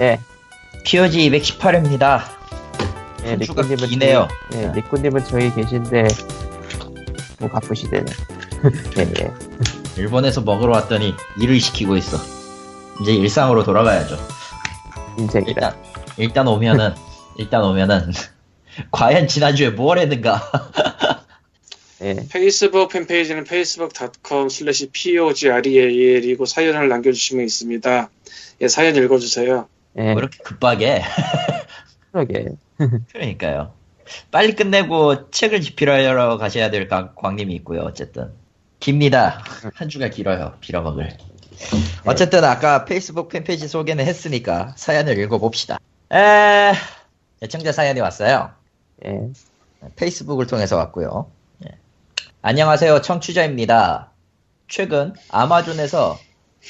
예, POG 218회입니다. 예, 한 주가 리꾸님은 기네요. 저희, 예, 리꾸님은 저희 계신데 뭐 바쁘시대요. 예, 예. 일본에서 먹으러 왔더니 일을 시키고 있어. 이제 일상으로 돌아가야죠. 인생이라. 일단 일단 오면은 일단 오면은 과연 지난주에 뭘 했는가? 예, 페이스북 팬페이지는 facebook.com slash pogreal이고 사연을 남겨주시면 있습니다. 예, 사연 읽어주세요. 예, 왜 이렇게 급하게? 그러게. 그러니까요. 빨리 끝내고 책을 집필하러 가셔야 될 강- 광님이 있고요. 어쨌든 깁니다. 한 주가 길어요. 빌어먹을. 어쨌든 아까 페이스북 팬페이지 소개는 했으니까 사연을 읽어봅시다. 에... 애청자 사연이 왔어요. 예, 페이스북을 통해서 왔고요. 예. 안녕하세요. 청취자입니다. 최근 아마존에서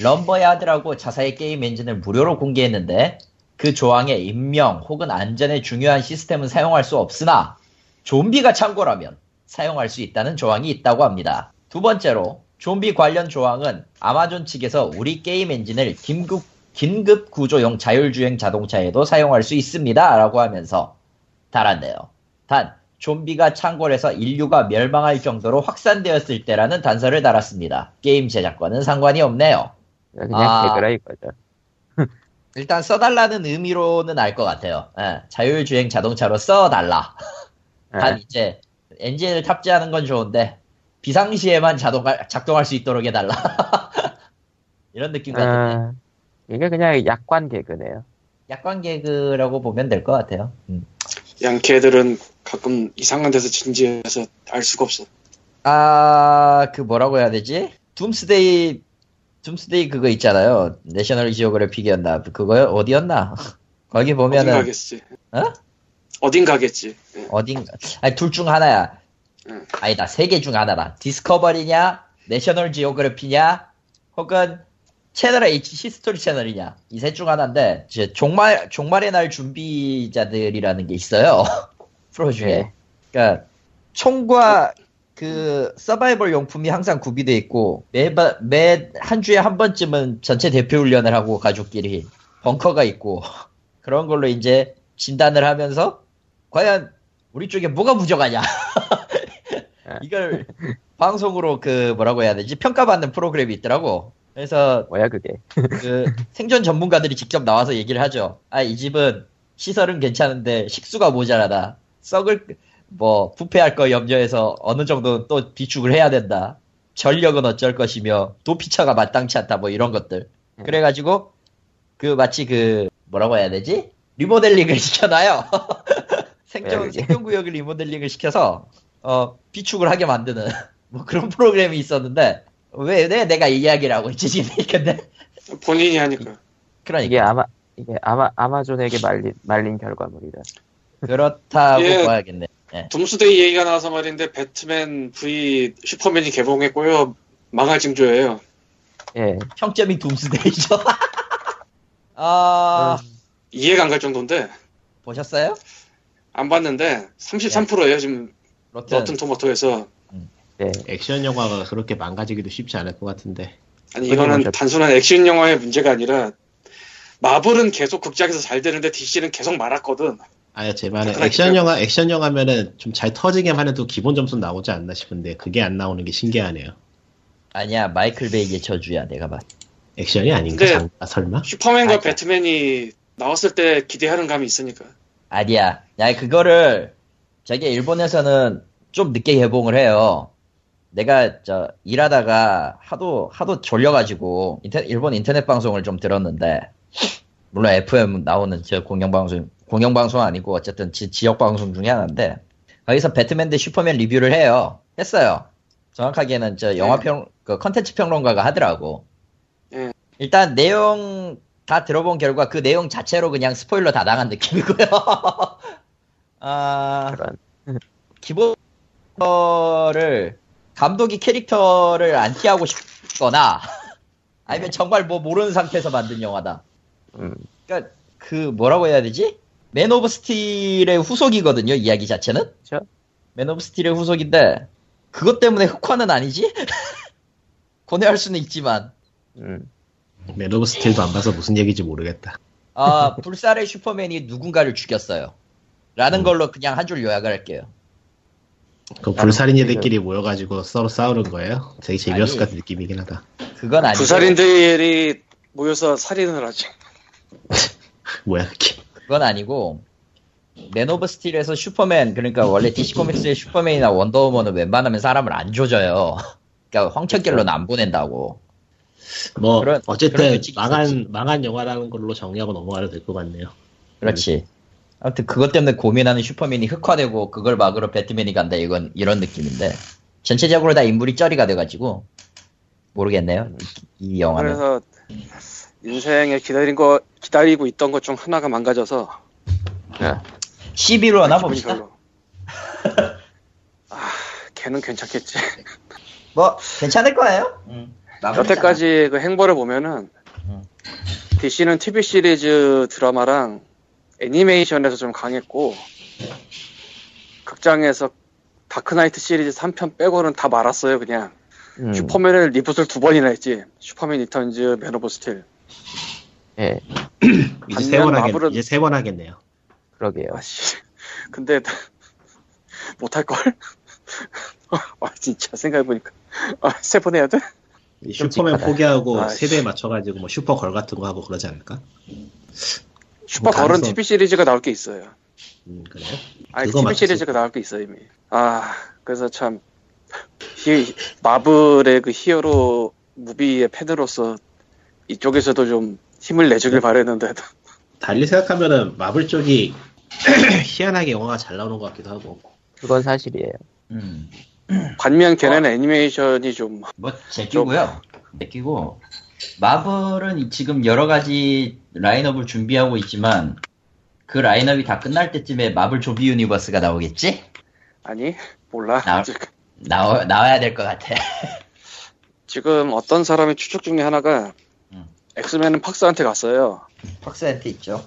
Lumberyard라고 자사의 게임 엔진을 무료로 공개했는데 그 조항에 인명 혹은 안전에 중요한 시스템은 사용할 수 없으나 좀비가 창궐하면 사용할 수 있다는 조항이 있다고 합니다. 두 번째로 좀비 관련 조항은 아마존 측에서 우리 게임 엔진을 긴급, 긴급 구조용 자율주행 자동차에도 사용할 수 있습니다. 라고 하면서 달았네요. 단, 좀비가 창궐해서 인류가 멸망할 정도로 확산되었을 때라는 단서를 달았습니다. 게임 제작과는 상관이 없네요. 그냥 아. 개그라 이거죠. 일단 써달라는 의미로는 알 것 같아요. 예, 자율주행 자동차로 써달라. 단 예, 이제 엔진을 탑재하는 건 좋은데 비상시에만 자동 작동할 수 있도록 해달라. 이런 느낌 같은데 아, 이게 그냥 약관 개그네요. 약관 개그라고 보면 될 것 같아요. 음. 양캐들은 가끔 이상한 데서 진지해서 알 수가 없어. 아, 그 뭐라고 해야 되지? Doomsday, Doomsday 그거 있잖아요. National Geographic이었나? 그거요? 어디였나? 거기 어딘 보면은, 가겠지. 어? 어딘 가겠지. 예. 어딘가, 아니, 둘 중 하나야. 응. 아니다, 세 개 중 하나다. Discovery냐, National Geographic이냐, 혹은 채널 H History 채널이냐. 이 셋 중 하나인데, 이제 종말, 종말의 날 준비자들이라는 게 있어요. 프로 중에. 예. 그러니까 총과 그 서바이벌 용품이 항상 구비돼 있고 매매한 주에 한 번쯤은 전체 대표 훈련을 하고 가족끼리 벙커가 있고 그런 걸로 이제 진단을 하면서 과연 우리 쪽에 뭐가 부족하냐 이걸 방송으로 그 뭐라고 해야 되지 평가받는 프로그램이 있더라고 그래서 뭐야 그게? 그 생존 전문가들이 직접 나와서 얘기를 하죠. 아, 이 집은 시설은 괜찮은데 식수가 모자라다. 썩을 뭐 부패할 거 염려해서 어느 정도 또 비축을 해야 된다. 전력은 어쩔 것이며 도피처가 마땅치 않다 뭐 이런 것들. 그래가지고 그 마치 그 뭐라고 해야 되지? 리모델링을 시켜놔요. 생존? 생존 구역을 리모델링을 시켜서 어 비축을 하게 만드는 뭐 그런 프로그램이 있었는데 왜, 왜 내가 이 이야기를 하고 있지 지금 근데 본인이 하니까. 그러니까 이게 아마 이게 아마 아마존에게 말린 말린 결과물이다. 그렇다고 예. 봐야겠네. 예. 둠스데이 얘기가 나와서 말인데 배트맨 V 슈퍼맨이 개봉했고요. 망할 징조예요. 예, 평점이 둠스데이죠. 아 이해가 안 갈 정도인데 보셨어요? 안 봤는데 33%예요 지금 로튼. 러튼 토마토에서. 네, 액션 영화가 그렇게 망가지기도 쉽지 않을 것 같은데. 아니 이거는 뭐죠? 단순한 액션 영화의 문제가 아니라 마블은 계속 극장에서 잘 되는데 DC는 계속 말았거든. 아야 제 말은. 액션 영화 액션 영화면은 좀 잘 터지게만 해도 기본 점수 나오지 않나 싶은데 그게 안 나오는 게 신기하네요. 아니야 마이클 베이의 저주야 내가 봤. 액션이 아닌가 장- 아, 설마? 슈퍼맨과 아니야. 배트맨이 나왔을 때 기대하는 감이 있으니까. 아니야. 야 그거를 저기 일본에서는 좀 늦게 개봉을 해요. 내가 저 일하다가 하도 하도 졸려가지고 인터, 일본 인터넷 방송을 좀 들었는데 물론 FM 나오는 저 공영 방송 공영 방송 아니고 어쨌든 지, 지역 방송 중에 하나인데 거기서 배트맨 대 슈퍼맨 리뷰를 해요. 했어요. 정확하게는 저 영화 평 그 컨텐츠 평론가가 하더라고. 예. 일단 내용 다 들어본 결과 그 내용 자체로 그냥 스포일러 다 당한 느낌이고요. 아 기본을 감독이 캐릭터를 안티하고 싶거나 아니면 정말 뭐 모르는 상태에서 만든 영화다. 음, 그러니까 그 뭐라고 해야 되지? Man of Steel의 후속이거든요. 이야기 자체는. 그쵸? Man of Steel의 후속인데 그것 때문에 흑화는 아니지? 고뇌할 수는 있지만 음, Man of Steel도 안 봐서 무슨 얘기인지 모르겠다. 아, 불살의 슈퍼맨이 누군가를 죽였어요. 라는 걸로 그냥 한 줄 요약을 할게요. 그 불살인이들끼리 모여가지고 서로 싸우는 거예요? 되게 재미없을 아니. 것 같은 느낌이긴 하다. 그건 아니고 부살인들이 모여서 살인을 하지. 뭐야 그게? 그건 아니고 Man of Steel에서 슈퍼맨 그러니까 원래 DC 코믹스의 슈퍼맨이나 원더우먼은 웬만하면 사람을 안 조져요. 그러니까 황천길로는 안 보낸다고. 뭐 그런- 그런 어쨌든 규칙이 망한. 망한 영화라는 걸로 정리하고 넘어가도 될 것 같네요. 그렇지. 아무튼 그것 때문에 고민하는 슈퍼맨이 흑화되고 그걸 막으러 배트맨이 간다 이건 이런 느낌인데 전체적으로 다 인물이 쩌리가 돼가지고 모르겠네요. 이, 이 영화는. 그래서 인생에 기다린 거 기다리고 있던 것 중 하나가 망가져서 11호 하나 기분이 봅시다. 아, 걔는 괜찮겠지. 뭐 괜찮을 거예요. 음, 마무리잖아. 여태까지 그 행보를 보면은 음. DC는 TV 시리즈 드라마랑 애니메이션에서 좀 강했고 극장에서 Dark Knight 시리즈 3편 빼고는 다 말았어요 그냥 음, 슈퍼맨을 reboot를 두 번이나 했지 Superman Returns Man of Steel 예, 이제 세번 하겠 마블은- 이제 세 번 하겠네요. 그러게요. 아씨 근데 못할걸? 아 진짜 생각해보니까 아, 세 번 해야 돼? 이 슈퍼맨. 포기하고 아이씨. 세대에 맞춰가지고 뭐 슈퍼걸 같은 거 하고 그러지 않을까? 슈퍼 걸은 가능성- TV 시리즈가 나올 게 있어요 음 그래요? 아니 그거 TV 맞지. 시리즈가 나올 게 있어 이미. 아 그래서 참 히, 마블의 그 hero movie의 팬으로서 이쪽에서도 좀 힘을 내주길 바랬는데 달리 생각하면은 마블 쪽이 희한하게 영화가 잘 나오는 것 같기도 하고. 그건 사실이에요. 음. 반면 걔네는 애니메이션이 좀 뭐 제끼고요. 제끼고 마블은 이- 지금 여러 가지 라인업을 준비하고 있지만 그 라인업이 다 끝날 때쯤에 마블 좀비 universe가 나오겠지? 아니 몰라 나- 아직. 나와 나와야 될 것 같아. 지금 어떤 사람의 추측 중에 하나가 음. 엑스맨은 Fox한테 갔어요. Fox한테 있죠.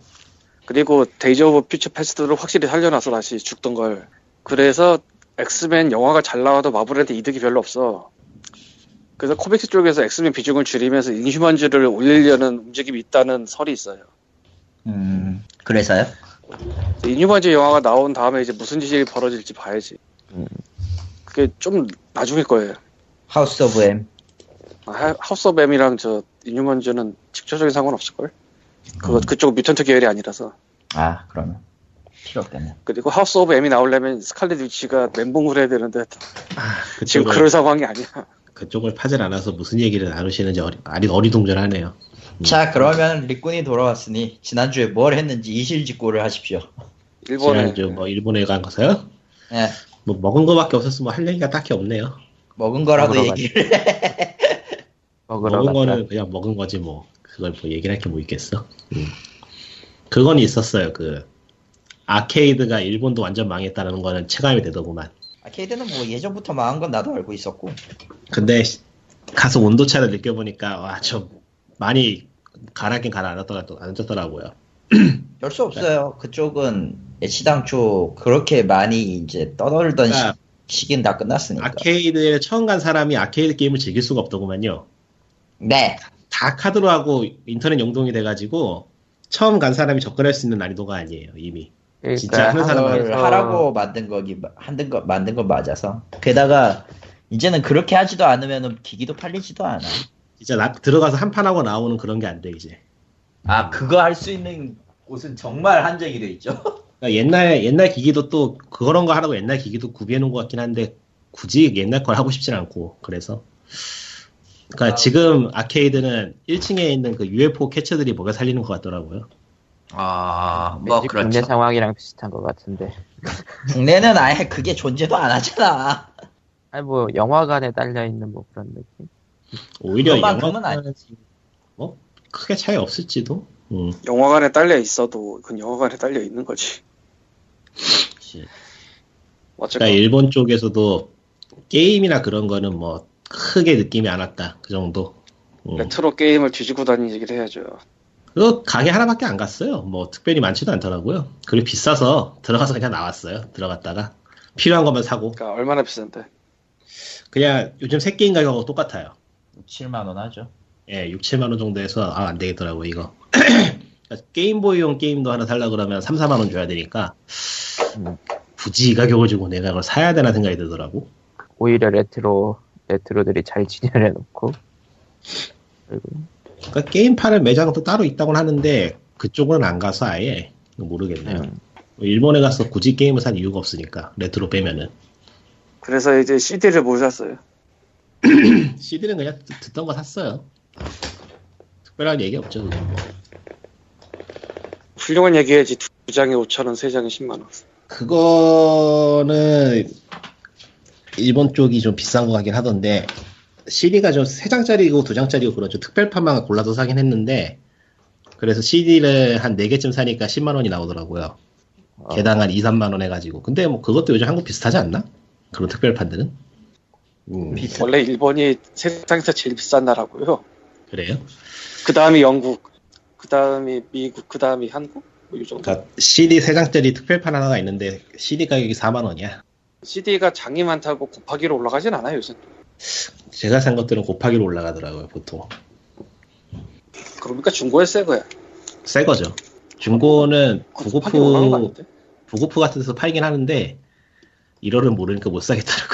그리고 Days of Future Past를 확실히 살려놔서 다시 죽던 걸. 그래서 엑스맨 영화가 잘 나와도 마블한테 이득이 별로 없어. 그래서 comics 쪽에서 엑스맨 비중을 줄이면서 Inhumans를 올리려는 움직임이 있다는 설이 있어요. 음 그래서요? Inhumans 영화가 나온 다음에 이제 무슨 짓이 벌어질지 봐야지. 음. 그게 좀 나중일 거예요. House of M. 아, 하- House of M이랑 저 Inhumans는 직접적인 상관 없을걸? 그거 음. 그쪽 mutant 계열이 아니라서. 아 그러면 필요 없겠네. 그리고 House of M이 나오려면 스칼렛 위치가 멘붕을 해야 되는데 아, 지금 그럴 상황이 아니야. 그쪽을 파질 않아서 무슨 얘기를 나누시는지 어리, 아리, 어리둥절하네요. 자 그러면 리꾼이 돌아왔으니 지난주에 뭘 했는지 이실직고를 하십시오. 일본에 지난주 뭐 일본에 간 거서요? 예, 뭐 먹은 거밖에 없었으면 할 얘기가 딱히 없네요. 먹은 거라도 얘기를. 먹은 갔다. 거는 그냥 먹은 거지 뭐 그걸 뭐 얘기를 할게 뭐 있겠어. 음. 그건 있었어요. 그 아케이드가 일본도 완전 망했다는 거는 체감이 되더구만. 아케이드는 뭐 예전부터 망한 건 나도 알고 있었고. 근데 시- 가서 온도 차를 느껴보니까 와 저 많이 가라앉긴 가라앉았더라고요. 별 수 없어요. 그쪽은 애시당초 그렇게 많이 이제 떠돌던 그러니까 시, 기는 다 끝났으니까. 아케이드에 처음 간 사람이 아케이드 게임을 즐길 수가 없더구만요. 네. 다 카드로 하고 인터넷 용동이 돼가지고 처음 간 사람이 접근할 수 있는 난이도가 아니에요 이미. 그러니까 진짜 하는 사람 그걸 한국에서 하라고 만든 거기 만든 거 만든 거 맞아서. 게다가 이제는 그렇게 하지도 않으면 기기도 팔리지도 않아. 진짜 나- 들어가서 한판 하고 나오는 그런 게 안 돼 이제. 아 그거 할 수 있는 곳은 정말 한정이 돼 있죠. 그러니까 옛날 옛날 기기도 또 그런 거 하라고 옛날 기기도 구비해 놓은 것 같긴 한데 굳이 옛날 걸 하고 싶진 않고 그래서 그러니까 아. 지금 아케이드는 1층에 있는 그 UFO 캐쳐들이 먹여 살리는 것 같더라고요. 아, 왠지 국내 상황이랑 비슷한 것 같은데. 국내는 아예 그게 존재도 안 하잖아. 아니 뭐 영화관에 딸려 있는 뭐 그런 느낌. 오히려 그것만큼은 영화 아니지. 뭐 크게 차이 없을지도. 음. 영화관에 딸려 있어도 그건 영화관에 딸려 있는 거지. 그러니까 일본 쪽에서도 게임이나 그런 거는 뭐 크게 느낌이 안 왔다 그 정도. 음. 레트로 게임을 뒤지고 다니기를 해야죠. 그 가게 하나밖에 안 갔어요. 뭐 특별히 많지도 않더라고요. 그리고 비싸서 들어가서 그냥 나왔어요. 들어갔다가 필요한 것만 사고 그러니까 얼마나 비싼데? 그냥 요즘 새 게임 가격하고 똑같아요. 7만 원 하죠. 예, 6, 7만 원 정도 해서 아, 안 되겠더라고 이거. Game Boy용 게임도 하나 살라 그러면 3, 4만 원 줘야 되니까 음. 굳이 이 가격을 주고 내가 그걸 사야 되나 생각이 들더라고. 오히려 retro retro들이 잘 진열해 놓고 그리고 그러니까 게임 파는 매장도 따로 있다고는 하는데 그쪽은 안 가서 아예 모르겠네요. 음, 일본에 가서 굳이 게임을 살 이유가 없으니까 레트로 빼면은 그래서 이제 CD를 못 샀어요. CD는 그냥 듣- 듣던 거 샀어요. 특별한 얘기 없죠. 그건 뭐. 훌륭한 얘기해야지 두 장에 5천 원, 세 장에 10만 원. 그거는 일본 쪽이 좀 비싼 거 같긴 하던데 CD가 좀 3장짜리고 2장짜리고 그런 좀 특별판만 골라서 사긴 했는데 그래서 CD를 한 4개쯤 사니까 10만 원이 나오더라고요. 어, 개당 한 2, 3만 원 해가지고. 근데 뭐 그것도 요즘 한국 비슷하지 않나? 그런 특별판들은? 음, 원래 일본이 세상에서 제일 비싼 나라고요. 그래요? 그 다음이 영국, 그 다음이 미국, 그 다음이 한국? 뭐 이 정도. 그러니까 CD 3장짜리 특별판 하나가 있는데 CD 가격이 4만 원이야. CD가 장이 많다고 곱하기로 올라가진 않아요, 요새. 제가 산 것들은 곱하기로 올라가더라고요, 보통. 그러니까 중고에 새 거야. 새 거죠. 중고는 부고프, 아닌데? 부고프 같은 데서 팔긴 하는데, 1월은 모르니까 못 사겠다라고.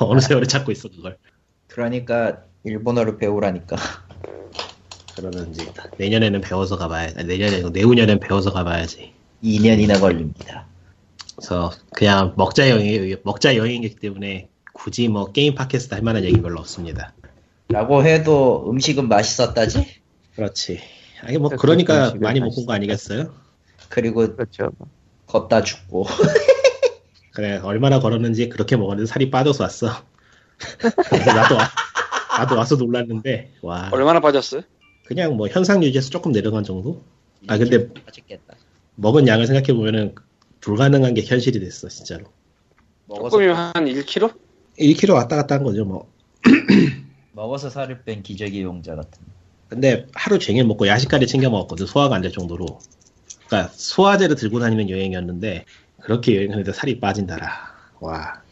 어느 세월에 찾고 있어, 그걸. 그러니까 일본어를 배우라니까. 그러는지, 내년에는 배워서 가봐야, 아니, 내년에, 내후년엔 배워서 가봐야지. 2년이나 걸립니다. 그래서, 그냥 먹자 여행, 먹자 여행이기 때문에, 굳이 뭐, 게임 팟캐스트 할 만한 얘기 별로 없습니다. 라고 해도 음식은 맛있었다지? 그렇지. 아니, 뭐, 그렇죠. 그러니까 많이. 먹은 거 아니겠어요? 그리고 그렇죠. 걷다 죽고. 그래, 얼마나 걸었는지 그렇게 먹었는데 살이 빠져서 왔어. 그래서 나도, 와- 나도 와서 놀랐는데, 와. 얼마나 빠졌어요? 그냥 뭐 현상 유지해서 조금 내려간 정도? 아, 근데 맛있겠다. 먹은 양을 생각해 보면은 불가능한 게 현실이 됐어, 진짜로. 조금이면 한 1kg? 1kg 왔다 갔다 한 거죠, 뭐. 먹어서 살을 뺀 기저귀 용자 같은. 근데 하루 종일 먹고 야식까지 챙겨 먹었거든, 소화가 안 될 정도로. 그러니까 소화제를 들고 다니는 여행이었는데, 그렇게 여행하는데 살이 빠진다라. 와.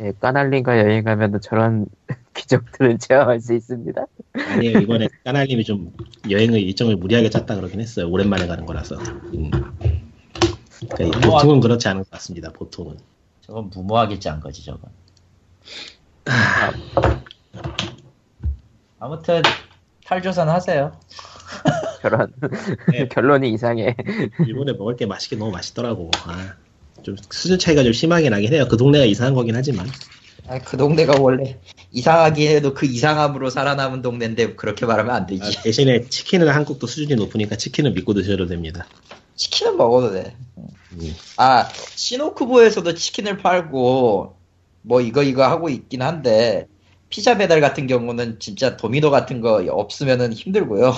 예, 까날린과 여행하면 저런 기적들을 체험할 수 있습니다. 아니에요, 이번에 까날님이 좀 여행의 일정을 무리하게 짰다 그러긴 했어요. 오랜만에 가는 거라서. 음. 그러니까 보통은 그렇지 않은 것 같습니다, 보통은. 저건 무모하게 짠 거지, 저건. 아무튼, 탈조선 하세요. 저런 네. 결론이 이상해. 일본에 먹을 게 맛있게 너무 맛있더라고. 아, 좀 수준 차이가 좀 심하게 나긴 해요. 그 동네가 이상한 거긴 하지만. 아, 그 동네가 원래 이상하긴 해도 그 이상함으로 살아남은 동네인데 그렇게 말하면 안 되지. 아, 대신에 치킨은 한국도 수준이 높으니까 치킨은 믿고 드셔도 됩니다. 치킨은 먹어도 돼. 음. 아, 시노쿠보에서도 치킨을 팔고, 뭐 이거 이거 하고 있긴 한데, 피자 배달 같은 경우는 진짜 도미노 같은 거 없으면은 힘들고요.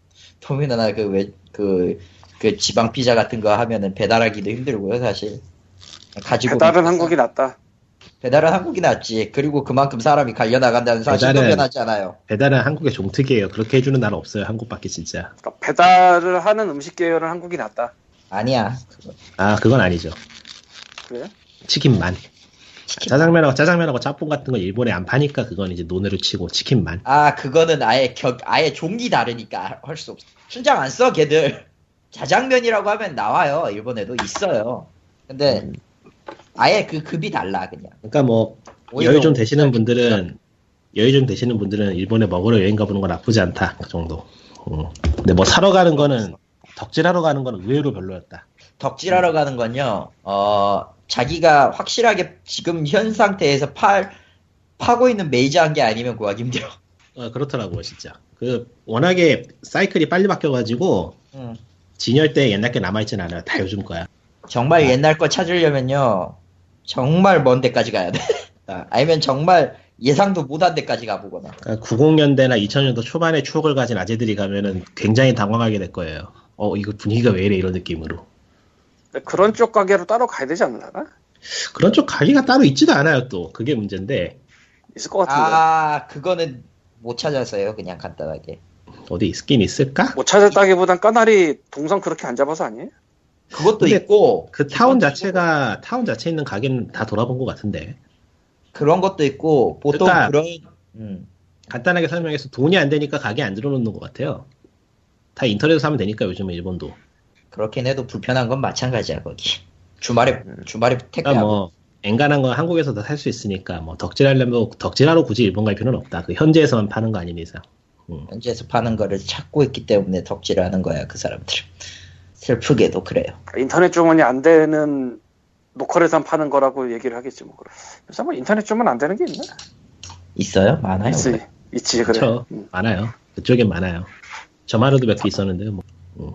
도미노나 그 왜, 그, 그 지방 피자 같은 거 하면은 배달하기도 힘들고요, 사실. 가지고. 배달은 한국이 낫다. 배달은 한국이 낫지. 그리고 그만큼 사람이 갈려 나간다는 사실도 배달은- 변하지 않아요. 배달은 한국의 종특이에요. 그렇게 해주는 나라 없어요. 한국밖에 진짜. 그러니까 배달을 하는 음식 계열은 한국이 낫다. 아니야. 그거. 아, 그건 아니죠. 그래 요? 치킨만. 짜장면하고 짜장면하고 짬뽕 같은 건 일본에 안 파니까 그건 이제 논외로 치고 치킨만. 아, 그거는 아예 격, 아예 종이 다르니까 할 수 없어. 순장 안 써, 걔들. 자장면이라고 하면 나와요. 일본에도 있어요. 근데, 음. 아예 그 급이 달라, 그냥. 그러니까 뭐 여유 좀 되시는 분들은 여유 좀 되시는 분들은 일본에 먹으러 여행 가보는 건 나쁘지 않다 그 정도. 음. 근데 뭐 사러 가는 거는 덕질하러 가는 건 의외로 별로였다. 덕질하러 가는 건요, 어, 자기가 확실하게 지금 현 상태에서 팔, 파고 있는 메이저한 게 아니면 구하기 힘들어. 어, 그렇더라고요 진짜. 그 워낙에 사이클이 빨리 바뀌어가지고 음. 진열대 옛날 게 남아있진 않아요. 다 요즘 거야. 정말 옛날 거 찾으려면요, 정말 먼 데까지 가야 돼. 아, 아니면 정말 예상도 못한 데까지 가보거나. 90년대나 2000년도 초반의 추억을 가진 아재들이 가면은 굉장히 당황하게 될 거예요. 어 이거 분위기가 왜 이래 이런 느낌으로. 그런 쪽 가게로 따로 가야 되지 않나? 그런 쪽 가게가 따로 있지도 않아요 또. 그게 문제인데 있을 것 같은데. 아, 그거는 못 찾았어요. 그냥 간단하게. 어디 있긴 있을까? 못 찾았다기보단 까나리 동선 그렇게 안 잡아서 아니에요? 그것도 있고 그 타운 자체가 타운 자체에 있는 가게는 다 돌아본 것 같은데. 그런 것도 있고 보통 그러니까- 그런 음, 간단하게 설명해서 돈이 안 되니까 가게 안 들어놓는 것 같아요. 다 인터넷에서 사면 되니까 요즘은 일본도. 그렇긴 해도 불편한 건 마찬가지야 거기. 주말에 주말에 그러니까 택배하고. 뭐 엔간한 건 한국에서 다살수 있으니까 뭐 덕질하려면 덕질하러 굳이 일본 갈 필요는 없다. 그 현지에서만 파는 거 아닌 이상. 음. 현지에서 파는 거를 찾고 있기 때문에 덕질을 하는 거야 그 사람들은. 슬프게도 그래요. 인터넷 주문이 안 되는 로컬에서 파는 거라고 얘기를 하겠지 뭐. 요새 뭐 인터넷 주문 안 되는 게 있나? 있어요? 많아요. 있지, 있지 그래. 음. 많아요. 그쪽엔 많아요. 저만으로도 몇 개 있었는데 뭐. 음.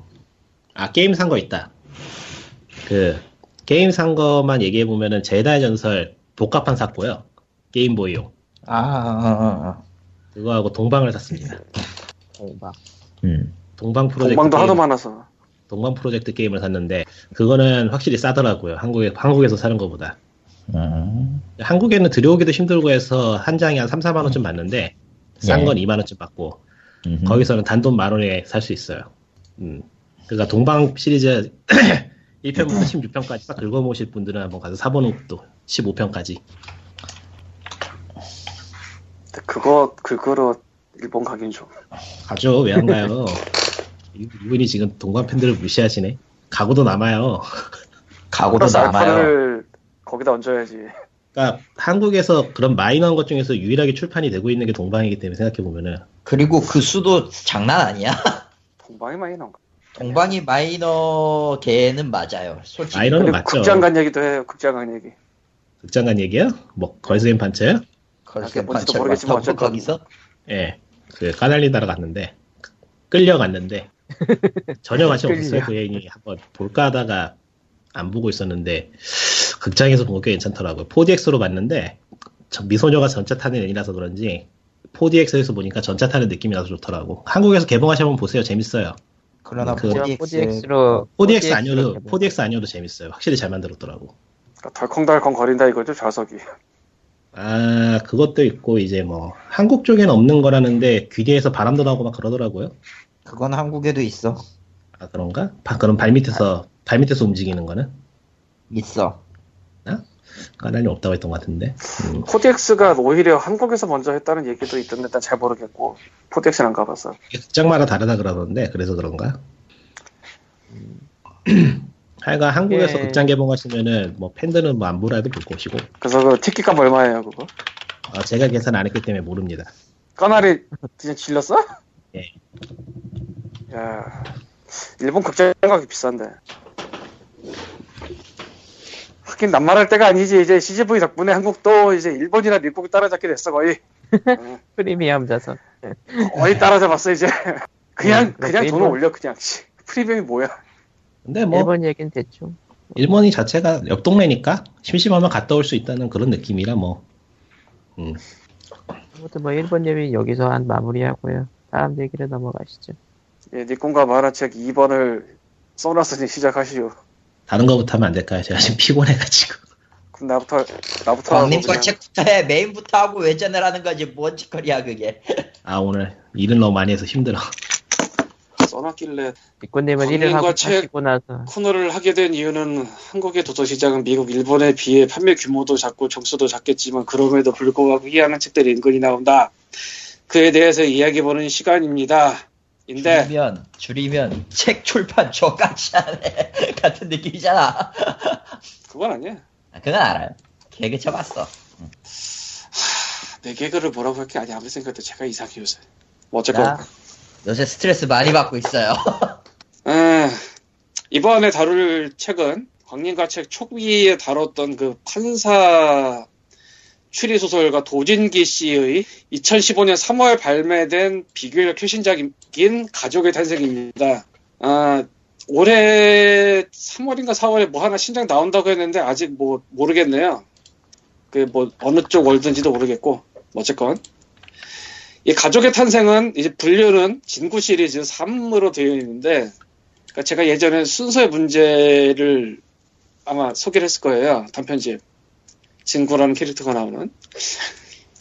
아 게임 산 거 있다. 그 게임 산 거만 얘기해 보면은 젤다의 전설 복합판 샀고요. Game Boy용. 아, 아, 아, 아. 그거하고 동방을 샀습니다. 동방. 음. 동방 프로젝트 동방도 게임, 하도 많아서. 동방 프로젝트 게임을 샀는데 그거는 확실히 싸더라고요. 한국에 한국에서 사는 것보다. 음. 한국에는 들여오기도 힘들고 해서 한 장이 한 3, 4만 원쯤 받는데 싼 네. 건 2만 원쯤 받고 음흠. 거기서는 단돈 만 원에 살 수 있어요. 음. 그러니까 동방 시리즈 1편부터 16편까지 딱 긁어모으실 분들은 한번 가서 사보는 것도 15편까지. 근데 그거 그거로 일본 가긴 좀. 가죠. 왜 안 가요? 이- 이분이 지금 동방 팬들을 무시하시네. 가구도 남아요. 가구도 플러스 남아요. 거기다 얹어야지. 그러니까 한국에서 그런 마이너한 것 중에서 유일하게 출판이 되고 있는 게 동방이기 때문에 생각해 보면은 그리고 그 수도 장난 아니야. 동방이 많이 나온 거. 동방이 마이너 계는 맞아요. 솔직히. 마이너는 맞죠. 극장 간 얘기도 해요. 극장 간 얘기. 극장 간 얘기요? 뭐 걸스앤 판처요? 걸스앤 판처를 모르겠지만 어쨌건. 거기서 예. 그 까날리다로 갔는데 끌려갔는데 전혀 관심. 없었어요. 그 여인이 한번 볼까 하다가 안 보고 있었는데 극장에서 본 게 괜찮더라고요. 4DX로 봤는데 저 미소녀가 전차 타는 애니라서 그런지 4DX에서 보니까 전차 타는 느낌이 나서 좋더라고. 한국에서 개봉하시면 보세요. 재밌어요. 그러나 그- 4DX 4DX로 4DX 아니어도 4DX 아니어도 재밌어요. 확실히 잘 만들었더라고. 그러니까 덜컹덜컹 거린다 이거죠 좌석이. 아 그것도 있고 이제 뭐 한국 쪽에는 없는 거라는데 귀뒤에서 바람도 나고 막 그러더라고요. 그건 한국에도 있어. 아 그런가? 바- 그럼 발 밑에서 발 밑에서 움직이는 거는 있어. 까날리 없다고 했던 것 같은데. 음. 코덱스가 오히려 한국에서 먼저 했다는 얘기도 있던데 난잘 모르겠고 코덱스는 안. 이게 극장마다 다르다 그러던데 그래서 그런가? 하여간 한국에서 예. 극장 개봉하시면은 뭐 팬들은 뭐 안 보라도 볼 것이고 그래서 그 티켓값 얼마예요 그거? 어, 제가 계산 안 했기 때문에 모릅니다. 까나리 그냥 질렀어? 예. 야 일본 극장 가격이 비싼데. 하긴 낱말할 때가 아니지 이제 CGV 덕분에 한국도 이제 일본이나 미국을 따라잡게 됐어 거의. 어, 프리미엄 자선. 거의 따라잡았어 이제. 그냥 음, 그냥 돈을 올려 그냥. 씨, 프리미엄이 뭐야? 근데 뭐 일본 얘기는 대충. 일본이 자체가 옆 동네니까 심심하면 갔다 올 수 있다는 그런 느낌이라 뭐. 음. 아무튼 뭐 일본 얘기 여기서 한 마무리하고요. 다음 얘기로 넘어가시죠. 예, 니콘과 만화책 2번을 써놨으니 시작하시오. 다른 거부터 하면 안 될까요? 제가 지금 피곤해가지고. 그럼 나부터 나부터 하고 광님 거 책부터 해. 메인부터 하고 외전을 하는 거지. 뭔 짓거리야 그게. 아 오늘 일은 너무 많이 해서 힘들어. 써놨길래 니코님은 일을 광님과 하고 책- 하시고 나서 코너를 하게 된 이유는 한국의 도서 시장은 미국, 일본에 비해 판매 규모도 작고 점수도 작겠지만 그럼에도 불구하고 이해하는 책들이 은근히 나온다. 그에 대해서 이야기해보는 시간입니다. 인데 줄이면 줄이면 책 출판 저까지 하네 같은 느낌이잖아. 그건 아니야. 아, 그건 알아요. 개그 쳐봤어. 내 개그를 뭐라고 할 게 아니야. 아무리 생각해도 제가 이상해 요새. 뭐 어쨌건 나 요새 스트레스 많이 받고 있어요. 에, 이번에 다룰 책은 광림과 책 초기에 다뤘던 그 판사 추리 소설가 도진기 씨의 2015년 3월 발매된 비교적 최신작인 가족의 탄생입니다. 아, 올해 3월인가 4월에 뭐 하나 신작 나온다고 했는데 아직 뭐 모르겠네요. 그 뭐 어느 쪽 월든지도 모르겠고 어쨌건 이 가족의 탄생은 이제 분류는 진구 시리즈 3으로 되어 있는데 그러니까 제가 예전에 순서의 문제를 아마 소개를 했을 거예요 단편집 진구라는 캐릭터가 나오는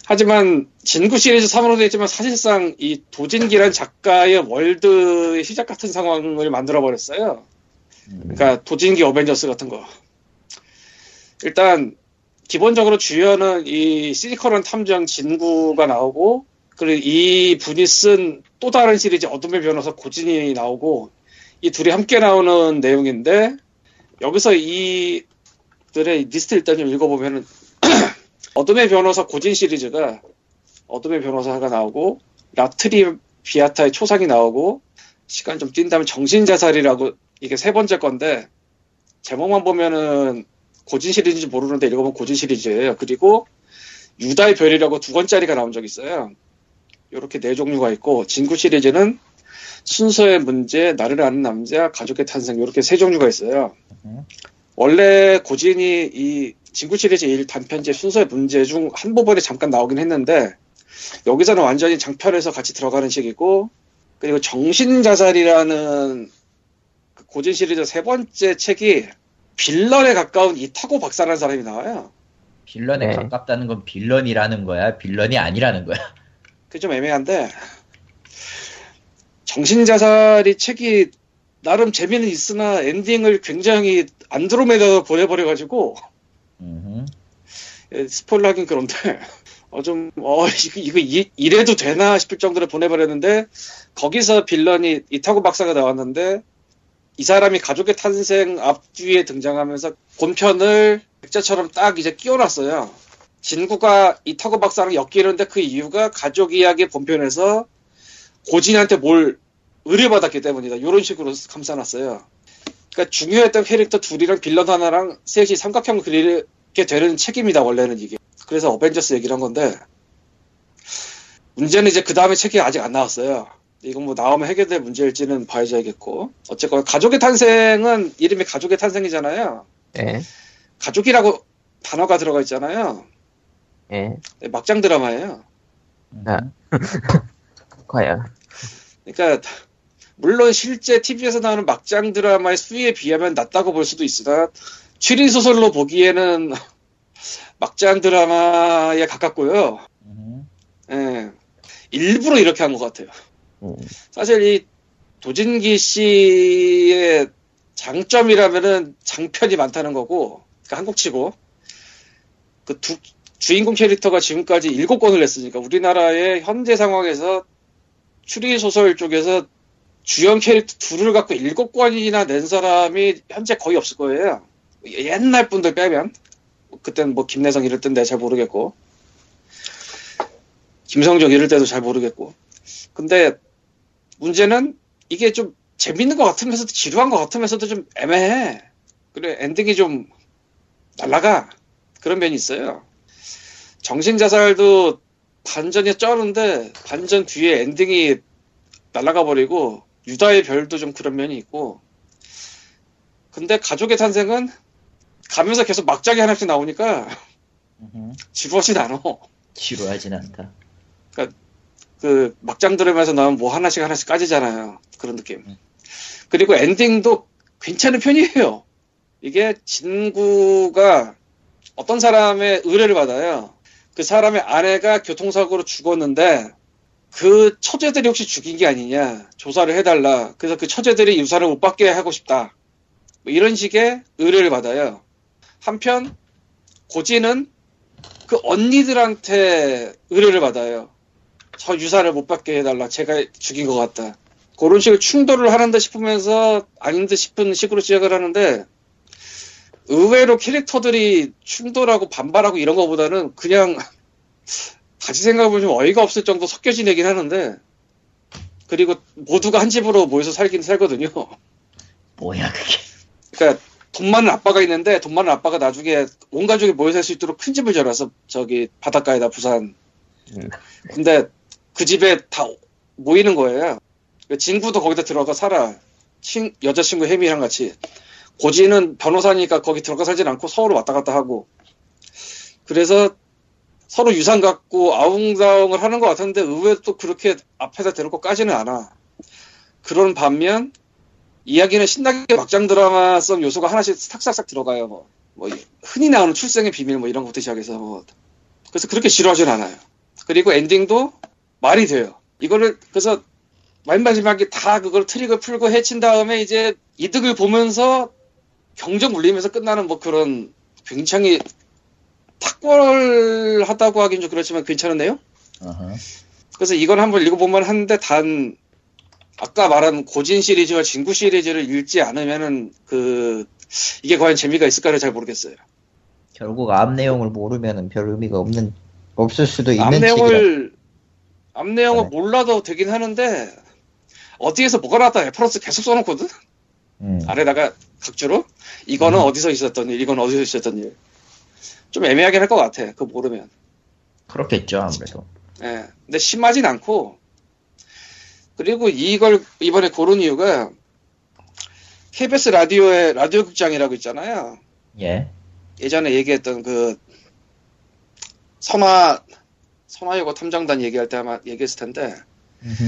하지만 진구 시리즈 3으로 되어 있지만 사실상 이 도진기란 작가의 월드의 시작 같은 상황을 만들어 버렸어요. 그러니까 도진기 어벤져스 같은 거. 일단 기본적으로 주연은 이 시니컬한 탐정 진구가 나오고 그리고 이 분이 쓴 또 다른 시리즈 어둠의 변호사 고진이 나오고 이 둘이 함께 나오는 내용인데 여기서 이들의 리스트 일단 좀 읽어보면은 어둠의 변호사 고진 시리즈가 어둠의 변호사가 나오고 라 트라비아타의 초상이 나오고 시간 좀 뛴다면 정신자살이라고 이게 세 번째 건데 제목만 보면은 고진 시리즈인지 모르는데 읽어보면 고진 시리즈예요. 그리고 유다의 별이라고 두 권짜리가 나온 적이 있어요. 이렇게 네 종류가 있고 진구 시리즈는 순서의 문제, 나를 아는 남자, 가족의 탄생 이렇게 세 종류가 있어요. 음. 원래 고진이 이 진구 시리즈 1 단편집 순서의 문제 중 한 부분에 잠깐 나오긴 했는데 여기서는 완전히 장편에서 같이 들어가는 식이고 그리고 정신자살이라는 그 고진 시리즈 세 번째 책이 빌런에 가까운 이 타고 박사라는 사람이 나와요. 빌런에 네. 가깝다는 건 빌런이라는 거야? 빌런이 아니라는 거야? 그게 좀 애매한데 정신자살이 책이 나름 재미는 있으나 엔딩을 굉장히 안드로메다로 보내버려가지고. 예, 스포일러 하긴 그런데 어 좀 어 이거, 이, 이래도 되나 싶을 정도로 보내버렸는데 거기서 빌런이 이타고 박사가 나왔는데 이 사람이 가족의 탄생 앞뒤에 등장하면서 본편을 백자처럼 딱 이제 끼워놨어요. 진구가 이타고 박사랑 엮이는데 그 이유가 가족 이야기 본편에서 고진한테 뭘 의뢰받았기 때문이다. 이런 식으로 감싸놨어요. 그러니까 중요했던 캐릭터 둘이랑 빌런 하나랑 셋이 삼각형 그리게 되는 책입니다. 원래는 이게. 그래서 어벤져스 얘기를 한 건데 문제는 이제 그 다음에 책이 아직 안 나왔어요. 이건 뭐 나오면 해결될 문제일지는 봐야겠고 어쨌건 가족의 탄생은 이름이 가족의 탄생이잖아요. 예, 가족이라고 단어가 들어가 있잖아요. 예, 네, 막장 드라마예요. 아. 과연. 그러니까 물론 실제 TV에서 나오는 막장 드라마의 수위에 비하면 낮다고 볼 수도 있으나 추리 소설로 보기에는 막장 드라마에 가깝고요. 예. 일부러 이렇게 한 것 같아요. 음, 사실 이 도진기 씨의 장점이라면은 장편이 많다는 거고, 그러니까 한국치고 그 두, 주인공 캐릭터가 지금까지 일곱 권을 냈으니까 우리나라의 현재 상황에서 추리 소설 쪽에서 주연 캐릭터 둘을 갖고 일곱 권이나 낸 사람이 현재 거의 없을 거예요. 옛날 분들 빼면 그때는 뭐 김내성 이럴 땐 내가 잘 모르겠고 김성종 이럴 때도 잘 모르겠고 근데 문제는 이게 좀 재밌는 것 같으면서도 지루한 것 같으면서도 좀 애매해. 그래 엔딩이 좀 날라가 그런 면이 있어요. 정신자살도 반전이 쩌는데 반전 뒤에 엔딩이 날라가 버리고 유다의 별도 좀 그런 면이 있고 근데 가족의 탄생은 가면서 계속 막장이 하나씩 나오니까. 지루하진 않아. 지루하진 않다. 그 막장 드라마에서 나오면 뭐 하나씩 하나씩 까지잖아요. 그런 느낌. 음. 그리고 엔딩도 괜찮은 편이에요. 이게 진구가 어떤 사람의 의뢰를 받아요. 그 사람의 아내가 교통사고로 죽었는데 그 처제들이 혹시 죽인 게 아니냐 조사를 해달라. 그래서 그 처제들이 유산을 못 받게 하고 싶다. 뭐 이런 식의 의뢰를 받아요. 한편 고지는 그 언니들한테 의뢰를 받아요. 저 유산을 못 받게 해달라. 제가 죽인 것 같다. 그런 식으로 충돌을 하는 듯 싶으면서 아닌 듯 싶은 식으로 시작을 하는데 의외로 캐릭터들이 충돌하고 반발하고 이런 것보다는 그냥 다시 생각해보면 좀 어이가 없을 정도 섞여 지내긴 하는데 그리고 모두가 한 집으로 모여서 살긴 살거든요. 뭐야 그게? 그러니까 돈 많은 아빠가 있는데 돈 많은 아빠가 나중에 온 가족이 모여 살 수 있도록 큰 집을 지어놨어 저기 바닷가에다 부산. 음. 근데 그 집에 다 모이는 거예요. 그 친구도 거기다 들어가 살아. 친, 여자친구 혜미랑 같이. 고지는 변호사니까 거기 들어가 살진 않고 서울로 왔다 갔다 하고. 그래서 서로 유산 갖고 아웅다웅을 하는 것 같은데 의외로 또 그렇게 앞에다 대놓고 까지는 않아. 그런 반면 이야기는 신나게 막장 드라마성 요소가 하나씩 싹싹싹 들어가요. 뭐, 뭐 흔히 나오는 출생의 비밀 뭐 이런 것부터 시작해서 뭐 그래서 그렇게 지루하진 않아요. 그리고 엔딩도 말이 돼요. 이거를 그래서 맨 마지막에 다 그걸 트릭을 풀고 해친 다음에 이제 이득을 보면서 경적 물리면서 끝나는 뭐 그런 굉장히 탁월하다고 하긴 좀 그렇지만 괜찮은데요? 그래서 이건 한번 읽어보면 하는데 단 아까 말한 고진 시리즈와 진구 시리즈를 읽지 않으면은 그 이게 과연 재미가 있을까를 잘 모르겠어요. 결국 앞 내용을 모르면은 별 의미가 없는 없을 수도 있는 앞. 내용을 앞 내용을 네. 몰라도 되긴 하는데 어디에서 뭐가 나왔다 reference 계속 써놓거든. 음. 아래다가 각주로 이거는 음. 어디서 있었던 일, 이건 어디서 있었던 일. 좀 애매하긴 할 것 같아. 그거 모르면. 그렇겠죠 아무래도. 예. 근데 심하진 않고 그리고 이걸 이번에 고른 이유가 KBS 라디오의 라디오 극장이라고 있잖아요. 예. 예전에 얘기했던 그 선화 선화여고 탐정단 얘기할 때 아마 얘기했을 텐데 음흠.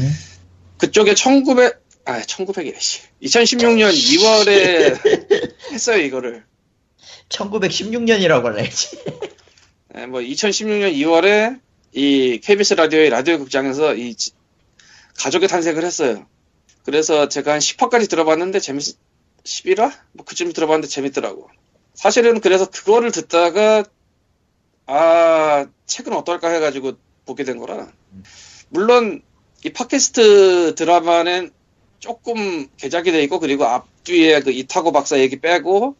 그쪽에 1900 아, 1900이래 씨. 2016년 2월에 했어요, 이거를. 1916년이라고 할래지. 예, 뭐 2016년 2월에 이 KBS 라디오의 라디오 극장에서 이 지- 가족의 탄생을 했어요. 그래서 제가 한 10화까지 들어봤는데 재밌 11화? 뭐 그쯤 들어봤는데 재밌더라고. 사실은 그래서 그거를 듣다가 아 책은 어떨까 해가지고 보게 된 거라. 물론 이 팟캐스트 드라마는 조금 개작이 돼 있고 그리고 앞뒤에 그 이타고 박사 얘기 빼고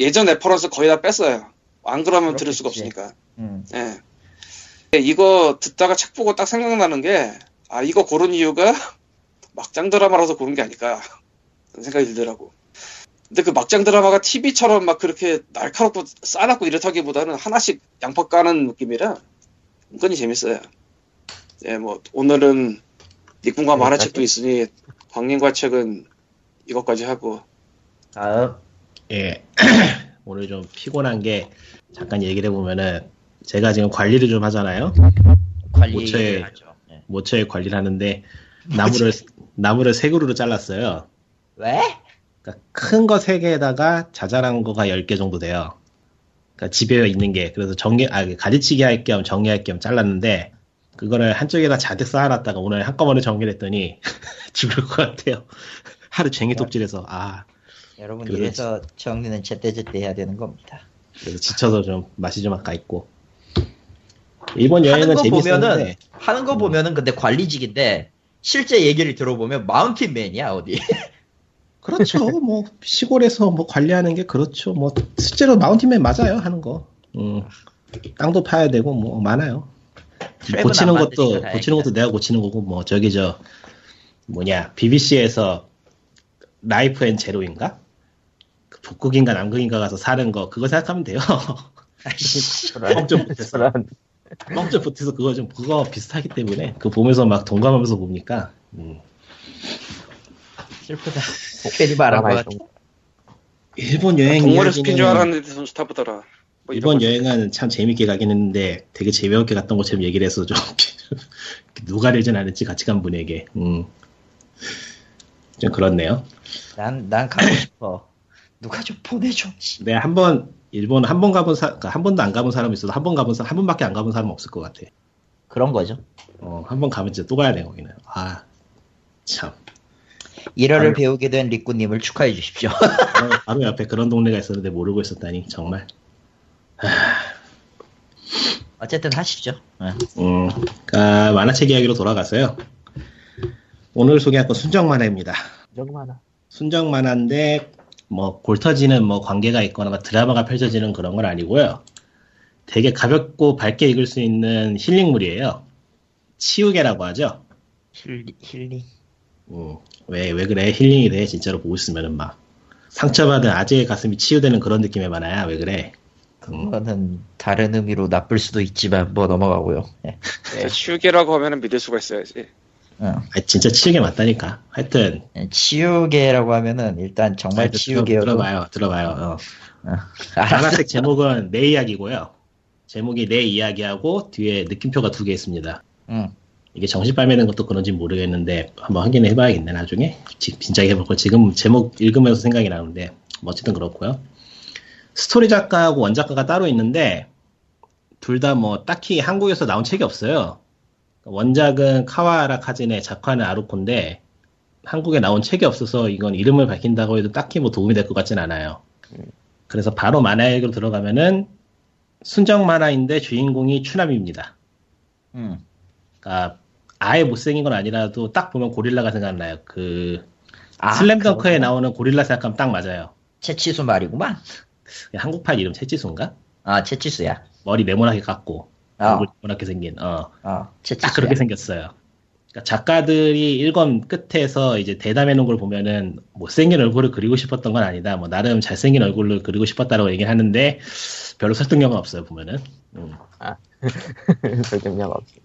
예전 reference 거의 다 뺐어요. 안 그러면 들을 수가. 없으니까. 음. 예. 이거 듣다가 책 보고 딱 생각나는 게, 아, 이거 고른 이유가 막장 드라마라서 고른 게 아닐까. 그런 생각이 들더라고. 근데 그 막장 드라마가 TV처럼 막 그렇게 날카롭고 싸납고 이렇다기보다는 하나씩 양파 까는 느낌이라 은근히 재밌어요. 예, 뭐, 오늘은 니꾼과 만화책도 있으니 광림과 책은 이것까지 하고, 다음. 예. 오늘 좀 피곤한 게 잠깐 얘기를 해보면은 제가 지금 관리를 좀 하잖아요. 관리 모처에- 하죠. 예. 모처에 관리를 하는데 나무를 나무를 세 그루로 잘랐어요. 왜? 그러니까 큰 거 세 개에다가 자잘한 거가 10개 정도 돼요. 그러니까 집에 있는 게 그래서 정리 아 가지치기 할 겸 정리할 겸 잘랐는데 그거를 한쪽에다 자득 쌓아놨다가 오늘 한꺼번에 정리를 했더니 죽을 것 같아요. 하루 종일 톱질해서 아 여러분 그렇지. 이래서 정리는 제때제때 해야 되는 겁니다. 그래서 지쳐서 좀 맛이 좀 아까 있고 이번 하는 여행은 거 보면은 하는 거 보면은 근데 관리직인데 실제 얘기를 들어보면 마운틴맨이야 어디. 그렇죠. 뭐 시골에서 뭐 관리하는 게 그렇죠. 뭐 실제로 mountain man 맞아요 하는 거. 음, 땅도 파야 되고 뭐 많아요. 고치는 안 것도 고치는 것도 내가 고치는 거고 뭐 저기 저 뭐냐 BBC에서 Life and Zero인가 그 북극인가 남극인가 가서 사는 거 그거 생각하면 돼요. 뻥좀 붙여서 뻥좀 붙여서 그거 좀 그거 비슷하기 때문에 그 보면서 막 동감하면서 보니까 음, 슬프다. 괜히 말한 것 드라마의 같아. 종- 일본 여행 동물의 숲인 줄 알았는데 선수 타보더라. 뭐 이번 거. 여행은 참 재밌게 가긴 했는데 되게 재미없게 갔던 것처럼 얘기를 해서 좀 누가 되진 않을지 같이 간 분에게 음. 좀 그렇네요. 난, 난 가고 싶어. 누가 좀 보내줘. 씨. 내가 한번 일본 한 번 가본 사, 그러니까 한 번도 안 가본 사람이 있어도 한 번 가본 사람 한 번밖에 안 가본 사람 없을 것 같아. 그런 거죠. 어, 한 번 가면 진짜 또 가야 돼 거기는. 아 참. 일어를 아유. 배우게 된 리꾸님을 축하해 주십시오. 바로, 바로 옆에 그런 동네가 있었는데 모르고 있었다니 정말. 어쨌든 하시죠. 예. 음, 그러니까 만화책 이야기로 돌아가서요. 오늘 소개할 건 순정 만화입니다. 정만아. 순정 만화인데 뭐 골터지는 뭐 관계가 있거나 드라마가 펼쳐지는 그런 건 아니고요. 되게 가볍고 밝게 읽을 수 있는 힐링물이에요. 치우개라고 하죠. 힐리, 힐링. 음, 왜, 왜 그래? 힐링이 돼. 진짜로 보고 있으면은 막. 상처받은 아재의 가슴이 치유되는 그런 느낌의 만화야. 왜 그래? 음, 그거는 다른 의미로 나쁠 수도 있지만 뭐 넘어가고요. 예. 예, 치우개라고 하면은 믿을 수가 있어야지. 어. 아, 진짜 치우개 맞다니까. 하여튼. 예, 치유계라고 하면은 일단 정말 하여튼 치유계여도 들어, 들어 봐요. 들어봐요. 어. 어. 만화책 제목은 내 이야기고요. 제목이 내 이야기하고 뒤에 느낌표가 두 개 있습니다. 응. 이게 정식 발매된 것도 그런지 모르겠는데 한번 확인해 봐야겠네 나중에 지- 진작에 해볼 걸 지금 제목 읽으면서 생각이 나는데 뭐 어쨌든 그렇고요 스토리 작가하고 원작가가 따로 있는데 둘 다 뭐 딱히 한국에서 나온 책이 없어요 원작은 카와하라 카진의 작화는 아루코인데 한국에 나온 책이 없어서 이건 이름을 밝힌다고 해도 딱히 뭐 도움이 될 것 같진 않아요 그래서 바로 만화 얘기로 들어가면은 순정 만화인데 주인공이 추남입니다 응. 그러니까 아예 못생긴 건 아니라도 딱 보면 고릴라가 생각나요. 그 아, 슬램덩크에 그렇구나. 나오는 고릴라 생각하면 딱 맞아요. 채치수 말이구만. 한국판 이름 채지수인가? 아, 채치수야. 머리 네모나게 깎고 어, 얼굴 네모나게 생긴 어. 어. 딱 그렇게 생겼어요. 그러니까 작가들이 일권 끝에서 이제 대담해 놓은 걸 보면은 못생긴 얼굴을 그리고 싶었던 건 아니다. 뭐 나름 잘생긴 얼굴을 그리고 싶었다라고 얘기를 하는데 별로 설득력은 없어요 보면은. 음. 설득력 없어.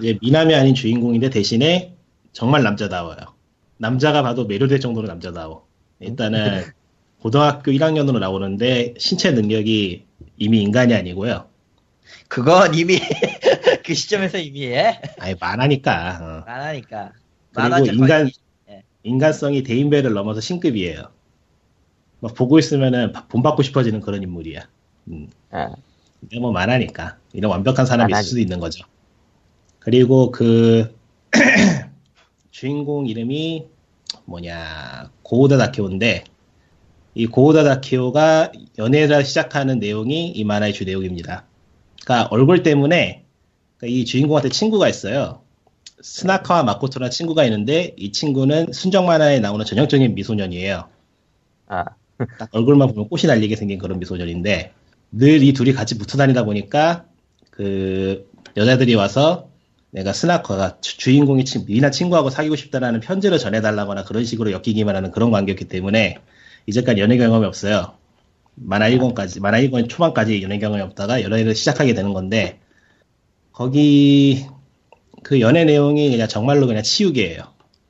이제 미남이 아닌 주인공인데 대신에 정말 남자다워요. 남자가 봐도 매료될 정도로 남자다워. 일단은 고등학교 1학년으로 나오는데 신체 능력이 이미 인간이 아니고요. 그건 이미 그 시점에서 이미 해. 아예 만화니까. 어. 안 하니까. 그리고 인간 예. 인간성이 대인배를 넘어서 신급이에요. 막 보고 있으면은 바- 본받고 싶어지는 그런 인물이야. 음. 아, 근데 뭐 만화니까 이런 완벽한 사람이 있을 만화니. 수도 있는 거죠. 그리고 그 주인공 이름이 뭐냐 고우다 다케오인데 이 고우다 다케오가 연애를 시작하는 내용이 이 만화의 주 내용입니다. 그러니까 얼굴 때문에 그러니까 이 주인공한테 친구가 있어요. 스나카와 마코토라는 친구가 있는데 이 친구는 순정 만화에 나오는 전형적인 미소년이에요. 아, 딱 얼굴만 보면 꽃이 날리게 생긴 그런 미소년인데 늘 이 둘이 같이 붙어 다니다 보니까 그 여자들이 와서 내가 스나커가 주- 주인공이 친, 미나 친구하고 사귀고 싶다라는 편지를 전해달라거나 그런 식으로 엮이기만 하는 그런 관계였기 때문에 이제까지 연애 경험이 없어요. 만화 1권까지, 만화 1권 초반까지 연애 경험이 없다가 연애를 시작하게 되는 건데 거기 그 연애 내용이 그냥 정말로 그냥 치우개예요.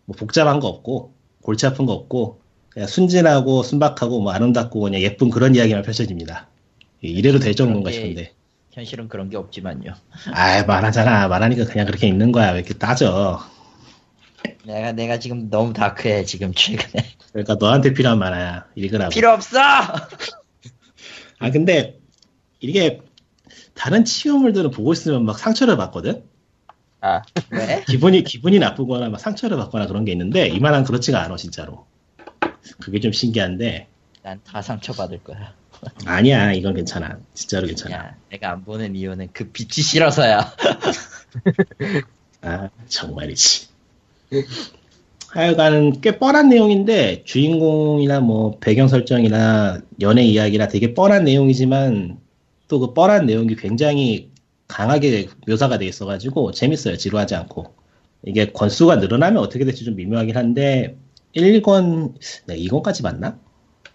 뭐 복잡한 거 없고 골치 아픈 거 없고 그냥 순진하고 순박하고 뭐 아름답고 그냥 예쁜 그런 이야기만 펼쳐집니다. 이래도 될 정도인가 싶은데. 현실은 그런 게 없지만요. 아 말하잖아. 말하니까 그냥 그렇게 있는 거야. 왜 이렇게 따져. 내가 내가 지금 너무 다크해 지금 최근에. 그러니까 너한테 필요한 만화야. 읽으라고. 필요 없어. 아 근데 이게 다른 치유물들은 보고 있으면 막 상처를 받거든. 아, 왜? 기분이 기분이 나쁘거나 막 상처를 받거나 그런 게 있는데 이 만화는 그렇지가 않아 진짜로. 그게 좀 신기한데 난 다 상처 받을 거야. 아니야 이건 괜찮아. 진짜로 괜찮아. 야, 내가 안 보는 이유는 그 빛이 싫어서야. 아 정말이지. 하여간 꽤 뻔한 내용인데 주인공이나 뭐 배경 설정이나 연애 이야기나 되게 뻔한 내용이지만 또 그 뻔한 내용이 굉장히 강하게 묘사가 돼 있어가지고 재밌어요. 지루하지 않고. 이게 권수가 늘어나면 어떻게 될지 좀 미묘하긴 한데 1권 네, 2권까지 맞나?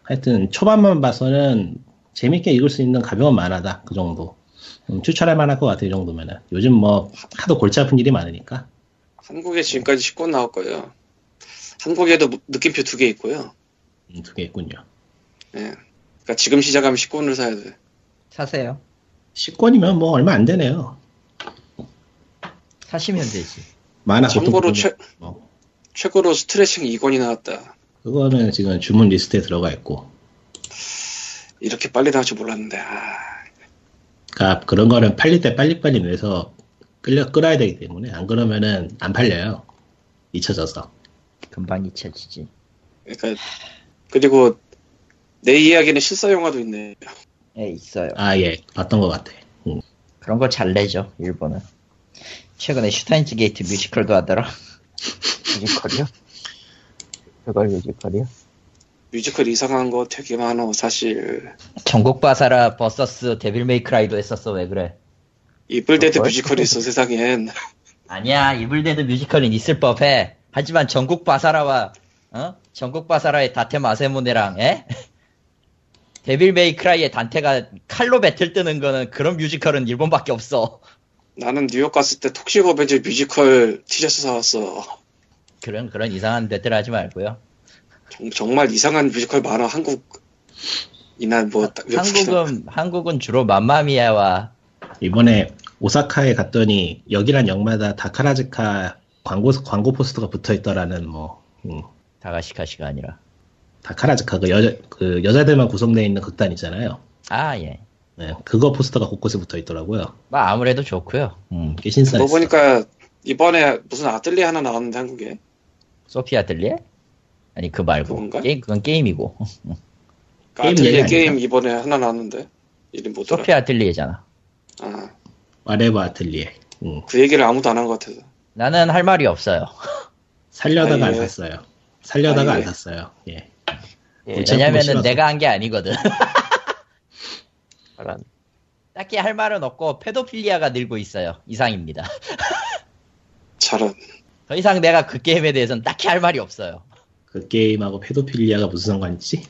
하여튼 초반만 봐서는 재밌게 읽을 수 있는 가벼운 만화다. 그 정도. 음, 추천할 만할 것 같아요 이 정도면은. 요즘 뭐 하도 골치 아픈 일이 많으니까. 한국에 지금까지 10권 나올 거예요. 한국에도 무- 느낌표 두 개 있고요. 음, 두개 있군요. 예. 그러니까 지금 시작하면 10권을 사야 돼. 사세요. 10권이면 뭐 얼마 안 되네요. 사시면 되지. 만화 참고로 최, 뭐, 최고로 스트레칭 2권이 나왔다. 그거는 지금 주문 리스트에 들어가 있고. 이렇게 빨리 나올 줄 몰랐는데. 아, 그러니까 그런 거는 팔릴 때 빨리빨리 내서 끌려 끌어야 되기 때문에 안 그러면은 안 팔려요. 잊혀져서. 금방 잊혀지지. 그러니까 그리고 내 이야기는 실사 영화도 있네. 예, 있어요. 아 예, 봤던 것 같아. 음. 그런 거 잘 내죠, 일본은. 최근에 슈타인즈 게이트 뮤지컬도 하더라. 뮤지컬이요? 그걸 뮤지컬이요? 뮤지컬 이상한 거 되게 많어 사실. 전국 바사라 versus Devil May Cry도 했었어, 왜 그래? Evil Dead 뭘? 뮤지컬이 있어 세상엔. 아니야, Evil Dead 뮤지컬은 있을 법해. 하지만 전국 바사라와, 어? 전국 바사라의 다테 마사무네랑, 에? Devil May Cry의 단테가 칼로 배틀 뜨는 거는 그런 뮤지컬은 일본밖에 없어. 나는 뉴욕 갔을 때 Toxic Avenger 뮤지컬 티셔츠 사왔어. 그런, 그런 이상한 배틀 하지 말고요. 정, 정말 이상한 뮤지컬 많아 한국. 이나 뭐 외국이나. 한국은, 한국은 주로 맘마미아와 이번에 오사카에 갔더니 역이란 역마다 다카라즈카 광고 광고 포스터가 붙어 있더라는 뭐 음, 다가시카시가 아니라. 다카라즈카 그 여자 그 여자들만 구성되어 있는 극단 있잖아요. 아, 예. 네, 그거 포스터가 곳곳에 붙어 있더라고요. 뭐 아무래도 좋고요. 음. 꽤 신선했어요. 뭐 보니까 이번에 무슨 아뜰리에 하나 나왔는데 한국에. 소피아 들리에? 아니 그 말고 그건가? 게임 그건 게임이고 그 게임 아틀리에 게임 아닌가? 이번에 하나 나왔는데. 이름 뭐더라? 소피 아틀리에잖아. 아, 와레버 아틀리에. 음. 그 얘기를 아무도 안 한 것 같아서. 나는 할 말이 없어요. 살려다가 아, 안 예. 샀어요. 살려다가 아, 안 예. 샀어요. 예. 예. 왜냐면은. 내가 한 게 아니거든. 딱히 할 말은 없고 pedophilia가 늘고 있어요. 이상입니다. 저런. 더 이상 내가 그 게임에 대해서는 딱히 할 말이 없어요. 그 게임하고 페도필리아가 무슨 상관이지?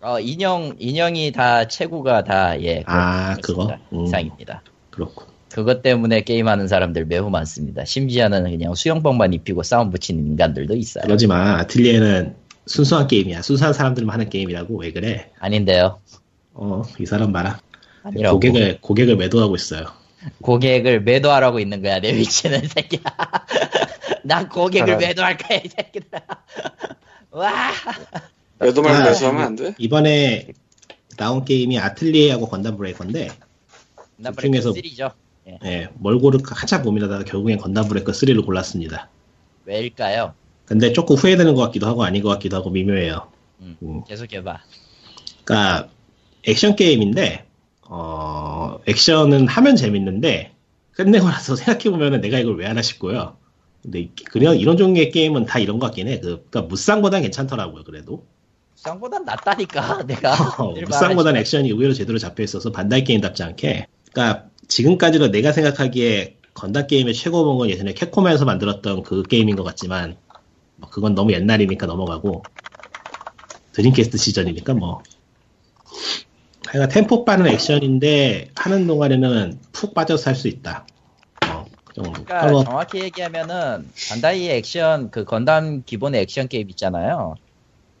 어, 인형, 인형이 다 체구가 다, 예. 아, 그렇습니다. 그거? 음. 이상입니다. 그렇군. 그것 때문에 게임하는 사람들 매우 많습니다. 심지어는 그냥 수영복만 입히고 싸움 붙이는 인간들도 있어요. 그러지 마. 아틀리에는 순수한 게임이야. 순수한 사람들만 하는 게임이라고. 왜 그래? 아닌데요. 어, 이 사람 봐라. 아니라고. 고객을, 고객을 매도하고 있어요. 고객을 매도하라고 있는 거야, 내 위치는, 이 새끼야. 난 고객을. 매도할 거야, 이 새끼들아. 와. 매도 말고 아, 매수하면 안 돼? 이번에 나온 게임이 아틀리에하고 건담 브레이커인데, 나둘 중에서- 브레이크 3죠. 예, 뭘 고를까 한참 고민하다가 결국엔 건담 브레이커 3를 골랐습니다. 왜일까요? 근데 조금 후회되는 것 같기도 하고 아닌 것 같기도 하고 미묘해요. 음, 음. 계속해봐. 그러니까 액션 게임인데 어 액션은 하면 재밌는데 끝내고 나서 생각해 보면은 내가 이걸 왜 하나 싶고요. 근데 이- 그냥 이런 종류의 게임은 다 이런 것 같긴 해. 그, 그러니까 무쌍보단 괜찮더라고요. 그래도 쌍보단 낫다니까, 내가. 어, 늘 무쌍보단. 액션이 의외로 제대로 잡혀 있어서 반다이 게임답지 않게. 그러니까 지금까지로 내가 생각하기에 건담 게임의 최고봉은 예전에 캡콤에서 만들었던 그 게임인 것 같지만 뭐 그건 너무 옛날이니까 넘어가고 드림캐스트 시절이니까 뭐 하여간 템포 빠른 액션인데 하는 동안에는 푹 빠져서 할 수 있다. 어, 그. 그러니까 뭐, 정확히 얘기하면은 반다이의 액션 그 건담 기본의 액션 게임 있잖아요.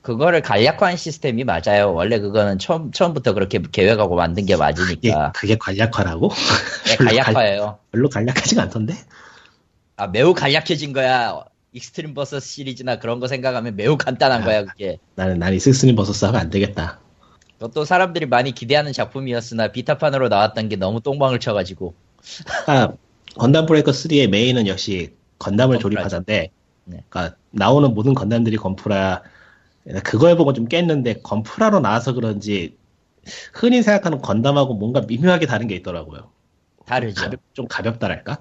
그거를 간략화한 시스템이 맞아요. 원래 그거는 처음 처음부터 그렇게 계획하고 만든 게 맞으니까. 그게 간략화라고? 네, 간략화예요. 별로 간략하지가 않던데? 아 매우 간략해진 거야. Extreme Versus 시리즈나 그런 거 생각하면 매우 간단한 아. 거야 그게. 나는 난 Extreme Versus 하면 안 되겠다. 그것도 사람들이 많이 기대하는 작품이었으나 비타판으로 나왔던 게 너무 똥망을 쳐가지고. 아, 건담 Breaker 3의 main은 역시 건담을 건프라죠. 조립하자인데, 네. 그러니까 나오는 모든 건담들이 건프라. 그걸 보고 좀 깼는데 건프라로 나와서 그런지 흔히 생각하는 건담하고 뭔가 미묘하게 다른 게 있더라고요. 다르죠. 가볍, 좀 가볍다랄까?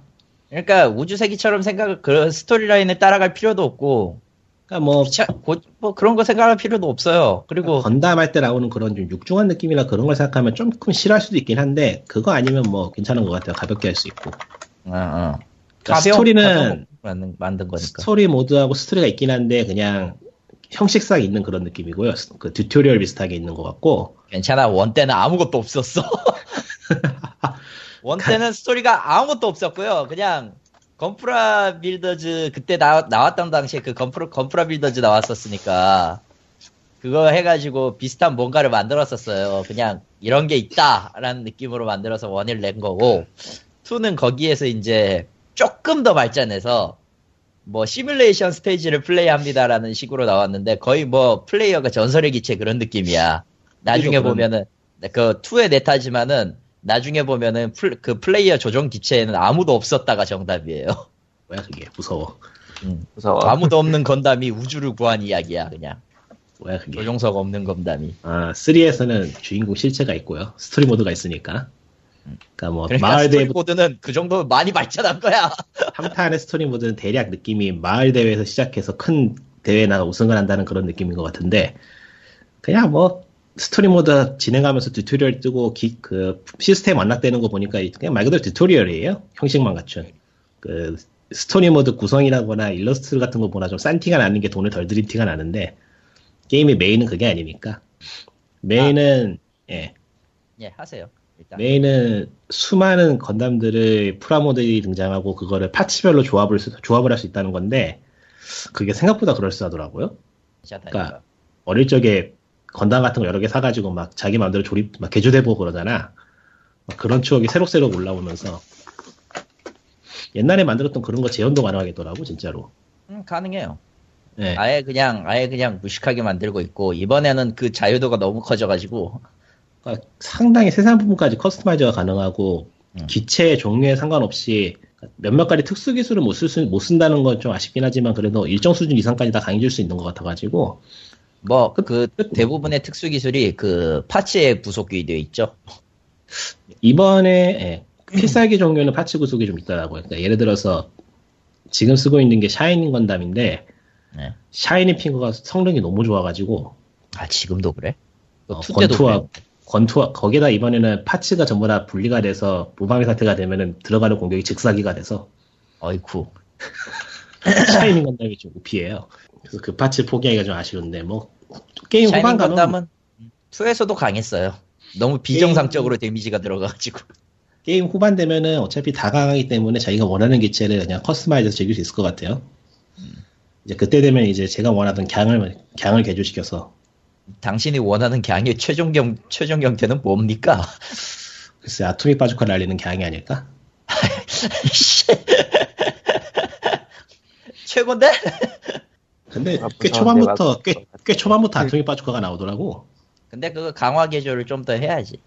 그러니까 우주세기처럼 생각을 그 storyline을 따라갈 필요도 없고 그러니까 뭐 귀찮- 고- 뭐 그런 거 생각할 필요도 없어요. 그리고 건담 할 때 나오는 그런 좀 육중한 느낌이나 그런 걸 생각하면 조금 싫어할 수도 있긴 한데 그거 아니면 뭐 괜찮은 것 같아요. 가볍게 할 수 있고. 어, 어. 그러니까 가벼운- 스토리는 가벼운 만든, 만든 거니까. 스토리 모드하고 스토리가 있긴 한데 그냥 형식상 있는 그런 느낌이고요. 그 tutorial 비슷하게 있는 것 같고 괜찮아. one 때는 아무것도 없었어. one 때는 스토리가 아무것도 없었고요. 그냥 건프라 Builders 그때 나, 나왔던 당시에 그 건프라, 건프라 Builders 나왔었으니까 그거 해가지고 비슷한 뭔가를 만들었었어요. 그냥 이런 게 있다라는 느낌으로 만들어서 one을 낸 거고 two는 거기에서 이제 조금 더 발전해서 뭐 시뮬레이션 스테이지를 플레이합니다라는 식으로 나왔는데 거의 뭐 플레이어가 전설의 기체 그런 느낌이야. 나중에 그런- 보면은 그 2의 네타지만은 나중에 보면은 플- 그 플레이어 조종 기체에는 아무도 없었다가 정답이에요. 뭐야 그게 무서워. 음. 무서워. 아무도 없는 건담이 우주를 구한 이야기야 그냥 뭐야 그게. 조종석 없는 건담이. 아 3에서는 주인공 실체가 있고요. 스토리 모드가 있으니까. 그러니까 뭐 그러니까 마을 대회 모드는 그 정도 많이 발전한 거야. 함타의 스토리 모드는 대략 느낌이 마을 대회에서 시작해서 큰 대회나 우승을 한다는 그런 느낌인 것 같은데 그냥 뭐 스토리 모드 진행하면서 튜토리얼 뜨고 기- 그 시스템 안내되는 거 보니까 그냥 말 그대로 튜토리얼이에요. 형식만 갖춘. 그 스토리 모드 구성이라거나 일러스트 같은 거 보나 좀 싼 티가 나는 게 돈을 덜 들인 티가 나는데 게임의 메인은 그게 아니니까. 메인은 예. 예 하세요. 일단 메인은 수많은 건담들의 프라모델이 등장하고 그거를 파츠별로 조합을 수- 조합을 할 수 있다는 건데 그게 생각보다 그럴싸하더라고요. 그러니까 어릴 적에 건담 같은 거 여러 개 사가지고 막 자기 마음대로 조립 막 개조해보고 그러잖아. 막 그런 추억이 새록새록 올라오면서 옛날에 만들었던 그런 거 재현도 가능하겠더라고 진짜로. 음, 가능해요. 예. 아예 그냥 아예 그냥 무식하게 만들고 있고 이번에는 그 자유도가 너무 커져가지고 그러니까 상당히 세세한 부분까지 customize가 가능하고 음. 기체 종류에 상관없이 몇몇 가지 특수 기술을 못, 쓸 수, 못 쓴다는 건 좀 아쉽긴 하지만 그래도 일정 수준 이상까지 다 강해질 수 있는 것 같아가지고 뭐 그 대부분의 특수 기술이 그 파츠에 부속이 되어 있죠. 이번에 예, 필살기 종류는 parts 구속이 좀 있더라고요. 그러니까 예를 들어서 지금 쓰고 있는 게 샤이닝 건담인데 네. 샤이닝 핑거가 성능이 너무 좋아가지고 아 지금도 그래? 어, 권투와 그래? 권투와 거기다 이번에는 parts가 전부 다 분리가 돼서 무방비 상태가 되면은 들어가는 공격이 즉사기가 돼서 어이쿠. 샤이닝 건담이 좀 OP해요. 그래서 그 parts 포기하기가 좀 아쉬운데 뭐 게임 후반 건담은 2에서도 강했어요. 너무 비정상적으로 데미지가 들어가가지고. 게임 후반 되면은 어차피 다 강하기 때문에 자기가 원하는 기체를 그냥 customize해서 즐길 수 있을 것 같아요. 이제 그때 되면 이제 제가 원하던 갱을 갱을 개조시켜서 당신이 원하는 갱의 최종 경 최종 형태는 뭡니까? 글쎄 아토믹 바주카 날리는 갱이 아닐까? 최고인데? 근데 아, 꽤 초반부터 꽤, 꽤 초반부터 아토믹 바주카가 나오더라고. 근데 그거 강화 개조를 좀 더 해야지.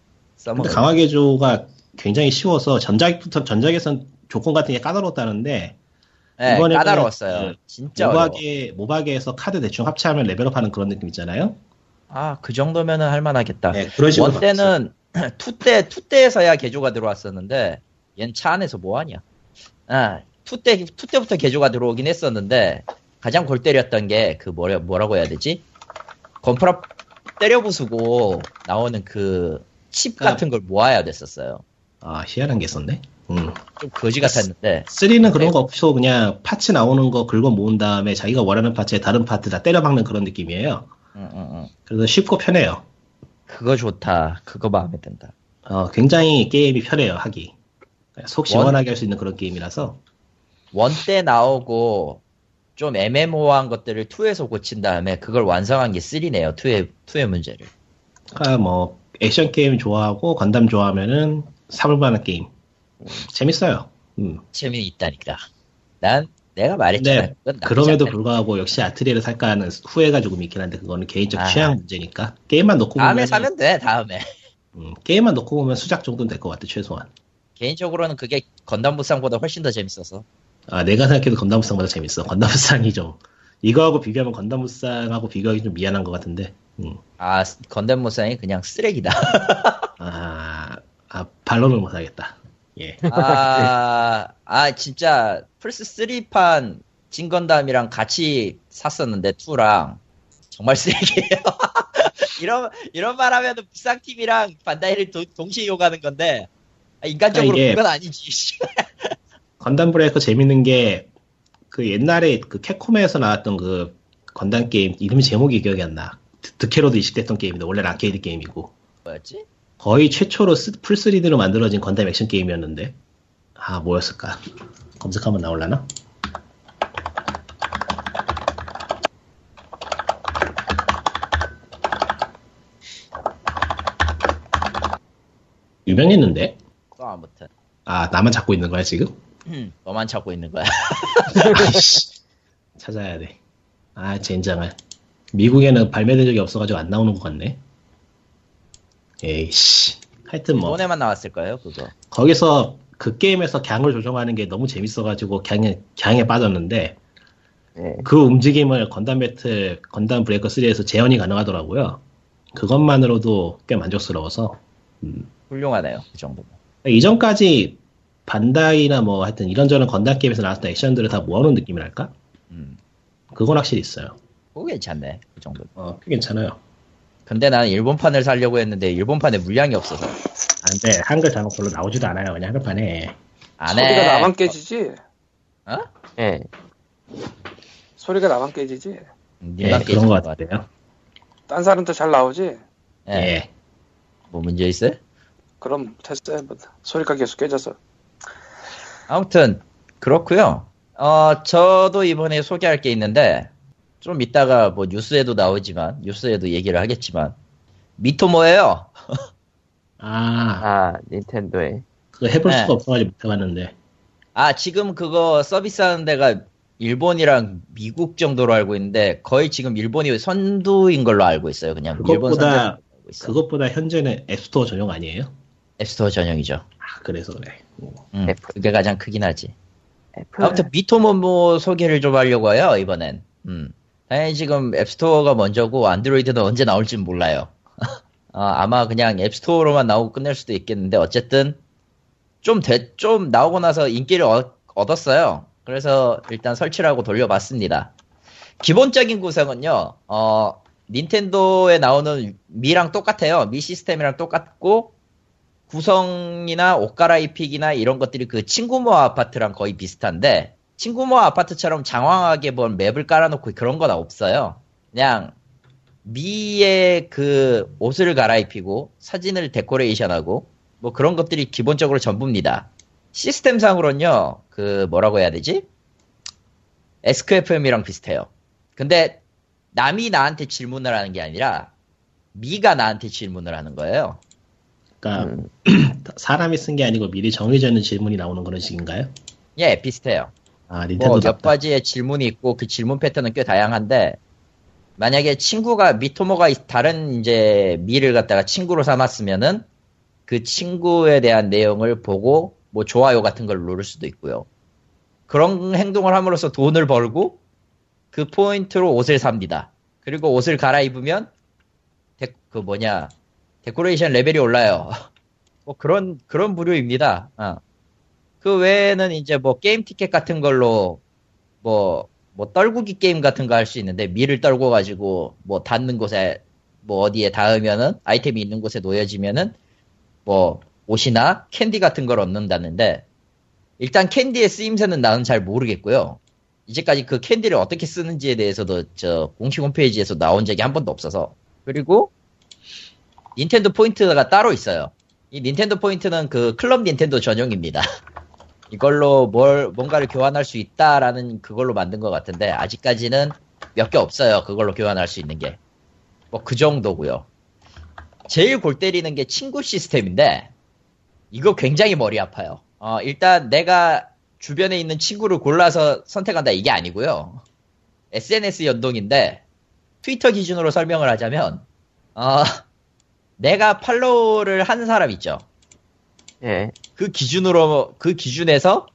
근데 강화 개조가 굉장히 쉬워서 전작부터 전작에선 조건 같은 게 까다로웠다는데 네, 이번에는 까다로웠어요. 그 진짜. 모바게 모바게에서 카드 대충 합체하면 레벨업하는 그런 느낌 있잖아요. 아, 그 정도면은 할만하겠다. 네, 그런 식으로 one 때는 two 때, two 때에서야 개조가 들어왔었는데, 얜 차 안에서 뭐 하냐. 아, two 때, two 때부터 개조가 들어오긴 했었는데, 가장 골 때렸던 게, 그, 뭐라, 뭐라고 해야 되지? 건프라 때려 부수고 나오는 그, 칩 아. 같은 걸 모아야 됐었어요. 아 희한한 게 있었네. 음. 좀 거지 같았는데, 3는 그런 거 없고 그냥 파츠 나오는 거 긁어 모은 다음에 자기가 원하는 파츠에 다른 파트 다 때려 박는 그런 느낌이에요. 그래서 쉽고 편해요. 그거 좋다. 그거 마음에 든다. 어, 굉장히 게임이 편해요 하기. 속 시원하게 할 수 있는 그런 게임이라서 원 때 나오고, 좀 애매모호한 것들을 2에서 고친 다음에 그걸 완성한 게 3네요. 2의, 2의 문제를. 그러니까 뭐 액션 게임 좋아하고 건담 좋아하면은 사볼 만한 게임 재밌어요. 음. 재미는 있다니까. 난 내가 말했잖아. 나쁘지 그럼에도. 불구하고 역시 아트리에를 살까 하는 후회가 조금 있긴 한데 그거는 개인적 아. 취향 문제니까 게임만 놓고 다음에 보면 사면 돼. 다음에. 음, 게임만 놓고 보면 수작 정도는 될 것 같아 최소한. 개인적으로는 그게 건담 무쌍보다 훨씬 더 재밌어서. 아, 내가 생각해도 건담 무쌍보다 재밌어. 건담 무쌍이 좀, 이거하고 비교하면 건담 무쌍하고 비교하기 좀 미안한 것 같은데, 음. 아 건담 무쌍이 그냥 쓰레기다. 아, 아, 반론을 못하겠다. 예. 아, 아 진짜 플스 3판 진건담이랑 같이 샀었는데 2랑 정말 쓰레기예요. 이런 이런 말하면 무쌍 팀이랑 반다이를 도- 동시에 욕하는 건데 아, 인간적으로 아, 그건 아니지. 건담 브레이커 재밌는 게, 그 옛날에 그 캡콤에서 나왔던 그 건담 게임, 이름이 제목이 기억이 안 나. 드- 드캐로도 이식됐던 게임인데, 원래는 아케이드 게임이고. 뭐였지? 거의 최초로 스- full 3D로 만들어진 건담 액션 게임이었는데, 아, 뭐였을까? 검색하면 나올라나? 유명했는데? 또 아무튼 아, 나만 찾고 있는 거야, 지금? 너만 찾고 있는 거야. 아이씨, 찾아야 돼. 아, 젠장을. 미국에는 발매된 적이 없어가지고 안 나오는 것 같네. 에이씨. 하여튼 뭐, 이번에만 나왔을 거예요, 그거. 거기서 그 게임에서 갱을 조정하는 게 너무 재밌어가지고 갱에, 갱에 빠졌는데, 네. 그 움직임을 건담 배틀, 건담 브레이커 3에서 재현이 가능하더라고요. 그것만으로도 꽤 만족스러워서. 훌륭하네요, 그 정도면. 이전까지 반다이나 뭐 하여튼 이런저런 건담 게임에서 나왔던 액션들을 다 모아놓은 느낌이랄까? 음, 그건 확실히 있어요. 그거 괜찮네, 그 정도. 어, 꽤 괜찮아요. 근데 나는 일본판을 사려고 했는데 일본판에 물량이 없어서 안 돼. 한글 단어 별로 나오지도 않아요. 그냥 한글판에. 안 해. 소리가 나만 깨지지. 어? 예. 소리가 나만 깨지지. 음, 예, 님만 그런 것 같은데요. 딴 사람도 잘 나오지. 예. 예. 뭐 문제 있어요? 그럼 됐어요. 뭐, 소리가 계속 깨져서. 아무튼 그렇고요. 어 저도 이번에 소개할 게 있는데 좀 이따가 뭐 뉴스에도 나오지만 뉴스에도 얘기를 하겠지만 미토모예요. 아, 아, 닌텐도에. 그거 해볼 네. 수가 없어가지고 못 해봤는데. 아 지금 그거 서비스하는 데가 일본이랑 미국 정도로 알고 있는데 거의 지금 일본이 선두인 걸로 알고 있어요. 그냥 일본 그것보다- 선두인 걸로 알고 있어. 그것보다 현재는 앱스토어 전용 아니에요? 앱스토어 전용이죠. 아, 그래서 그래. 음, 애플. 그게 가장 크긴 하지. 애플. 아무튼 미토모 소개를 좀 하려고 해요 이번엔. 음. 당연히 지금 앱스토어가 먼저고 안드로이드는 언제 나올지는 몰라요. 어, 아마 그냥 앱스토어로만 나오고 끝낼 수도 있겠는데 어쨌든 좀 돼, 좀 나오고 나서 인기를 얻, 얻었어요. 그래서 일단 설치를 하고 돌려봤습니다. 기본적인 구성은요, 어, 닌텐도에 나오는 미랑 똑같아요. 미 시스템이랑 똑같고, 구성이나 옷 갈아입히기나 이런 것들이 그 친구 모 아파트랑 거의 비슷한데, 친구모 아파트처럼 장황하게 본 맵을 깔아놓고 그런 건 없어요. 그냥, 미의 그 옷을 갈아입히고, 사진을 데코레이션하고, 뭐 그런 것들이 기본적으로 전부입니다. 시스템상으로는요, 그 뭐라고 해야 되지? SQFM이랑 비슷해요. 근데 남이 나한테 질문을 하는 게 아니라 미가 나한테 질문을 하는 거예요. 그러니까 음, 사람이 쓴 게 아니고 미리 정해져 있는 질문이 나오는 그런 식인가요? 예, 비슷해요. 아 닌텐도 뭐몇 답다. 가지의 질문이 있고 그 질문 패턴은 꽤 다양한데 만약에 친구가 미토모가 있- 다른 이제 미를 갖다가 친구로 삼았으면은 그 친구에 대한 내용을 보고 뭐 좋아요 같은 걸 누를 수도 있고요. 그런 행동을 함으로써 돈을 벌고 그 포인트로 옷을 삽니다. 그리고 옷을 갈아입으면 데, 그 뭐냐 데코레이션 레벨이 올라요. 뭐 그런 그런 부류입니다. 어. 그 외에는 이제 뭐 게임 티켓 같은 걸로 뭐, 뭐 떨구기 게임 같은 거 할 수 있는데 미를 떨궈 가지고 뭐 닿는 곳에 뭐 어디에 닿으면은 아이템이 있는 곳에 놓여지면은 뭐 옷이나 캔디 같은 걸 얻는다는데 일단 캔디의 쓰임새는 나는 잘 모르겠고요. 이제까지 그 캔디를 어떻게 쓰는지에 대해서도 저 공식 홈페이지에서 나온 적이 한 번도 없어서 그리고 닌텐도 포인트가 따로 있어요. 이 닌텐도 포인트는 그 클럽 닌텐도 전용입니다. 이걸로 뭘 뭔가를 교환할 수 있다라는 그걸로 만든 것 같은데 아직까지는 몇 개 없어요. 그걸로 교환할 수 있는 게. 뭐 그 정도고요. 제일 골 때리는 게 친구 시스템인데 이거 굉장히 머리 아파요. 어, 일단 내가 주변에 있는 친구를 골라서 선택한다 이게 아니고요. SNS 연동인데 트위터 기준으로 설명을 하자면 어, 내가 팔로우를 한 사람 있죠. 예. 그 기준으로 그 기준에서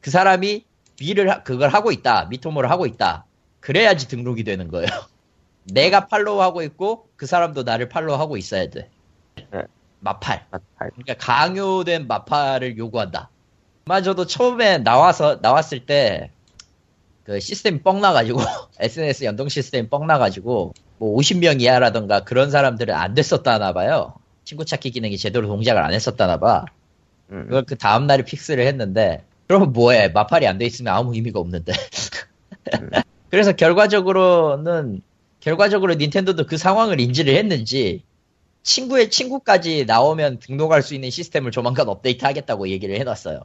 그 사람이 미를 하- 그걸 하고 있다 미토모를 하고 있다. 그래야지 등록이 되는 거예요. 내가 팔로우하고 있고 그 사람도 나를 팔로우하고 있어야 돼. 네. 마팔. 아, 아, 그러니까 강요된 마팔을 요구한다. 마저도 처음에 나와서 나왔을 때 그 시스템이 뻥 나가지고 SNS 연동 시스템이 뻥 나가지고 뭐 50명 이하라던가 그런 사람들은 안 됐었다나 봐요 친구 찾기 기능이 제대로 동작을 안 했었다나 봐. 음, 그걸 그 다음 날에 픽스를 했는데 그럼 뭐해? 마팔이 안 돼 있으면 아무 의미가 없는데. 그래서 결과적으로는 결과적으로 닌텐도도 그 상황을 인지를 했는지 친구의 친구까지 나오면 등록할 수 있는 시스템을 조만간 업데이트 하겠다고 얘기를 해놨어요.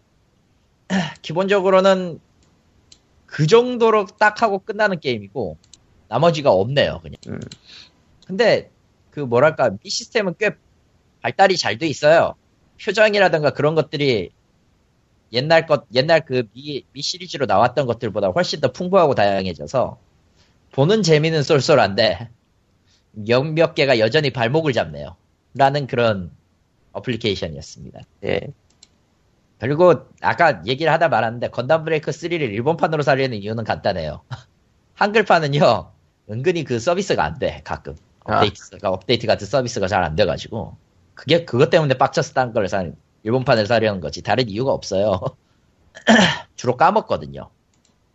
기본적으로는 그 정도로 딱 하고 끝나는 게임이고 나머지가 없네요 그냥. 음. 근데 그 뭐랄까 미 시스템은 꽤 발달이 잘 돼 있어요 표정이라든가 그런 것들이 옛날 것, 옛날 그 미, 미 시리즈로 나왔던 것들보다 훨씬 더 풍부하고 다양해져서 보는 재미는 쏠쏠한데 몇몇 개가 여전히 발목을 잡네요. 라는 그런 어플리케이션이었습니다. 예. 그리고 아까 얘기를 하다 말았는데 건담 브레이크 3를 일본판으로 살리는 이유는 간단해요. 한글판은요 은근히 그 서비스가 안 돼 가끔 아. 업데이트가 업데이트 같은 서비스가 잘 안 돼가지고 그게 그것 때문에 빡쳐서 딴걸 사, 일본판을 사려는 거지 다른 이유가 없어요. 주로 까먹거든요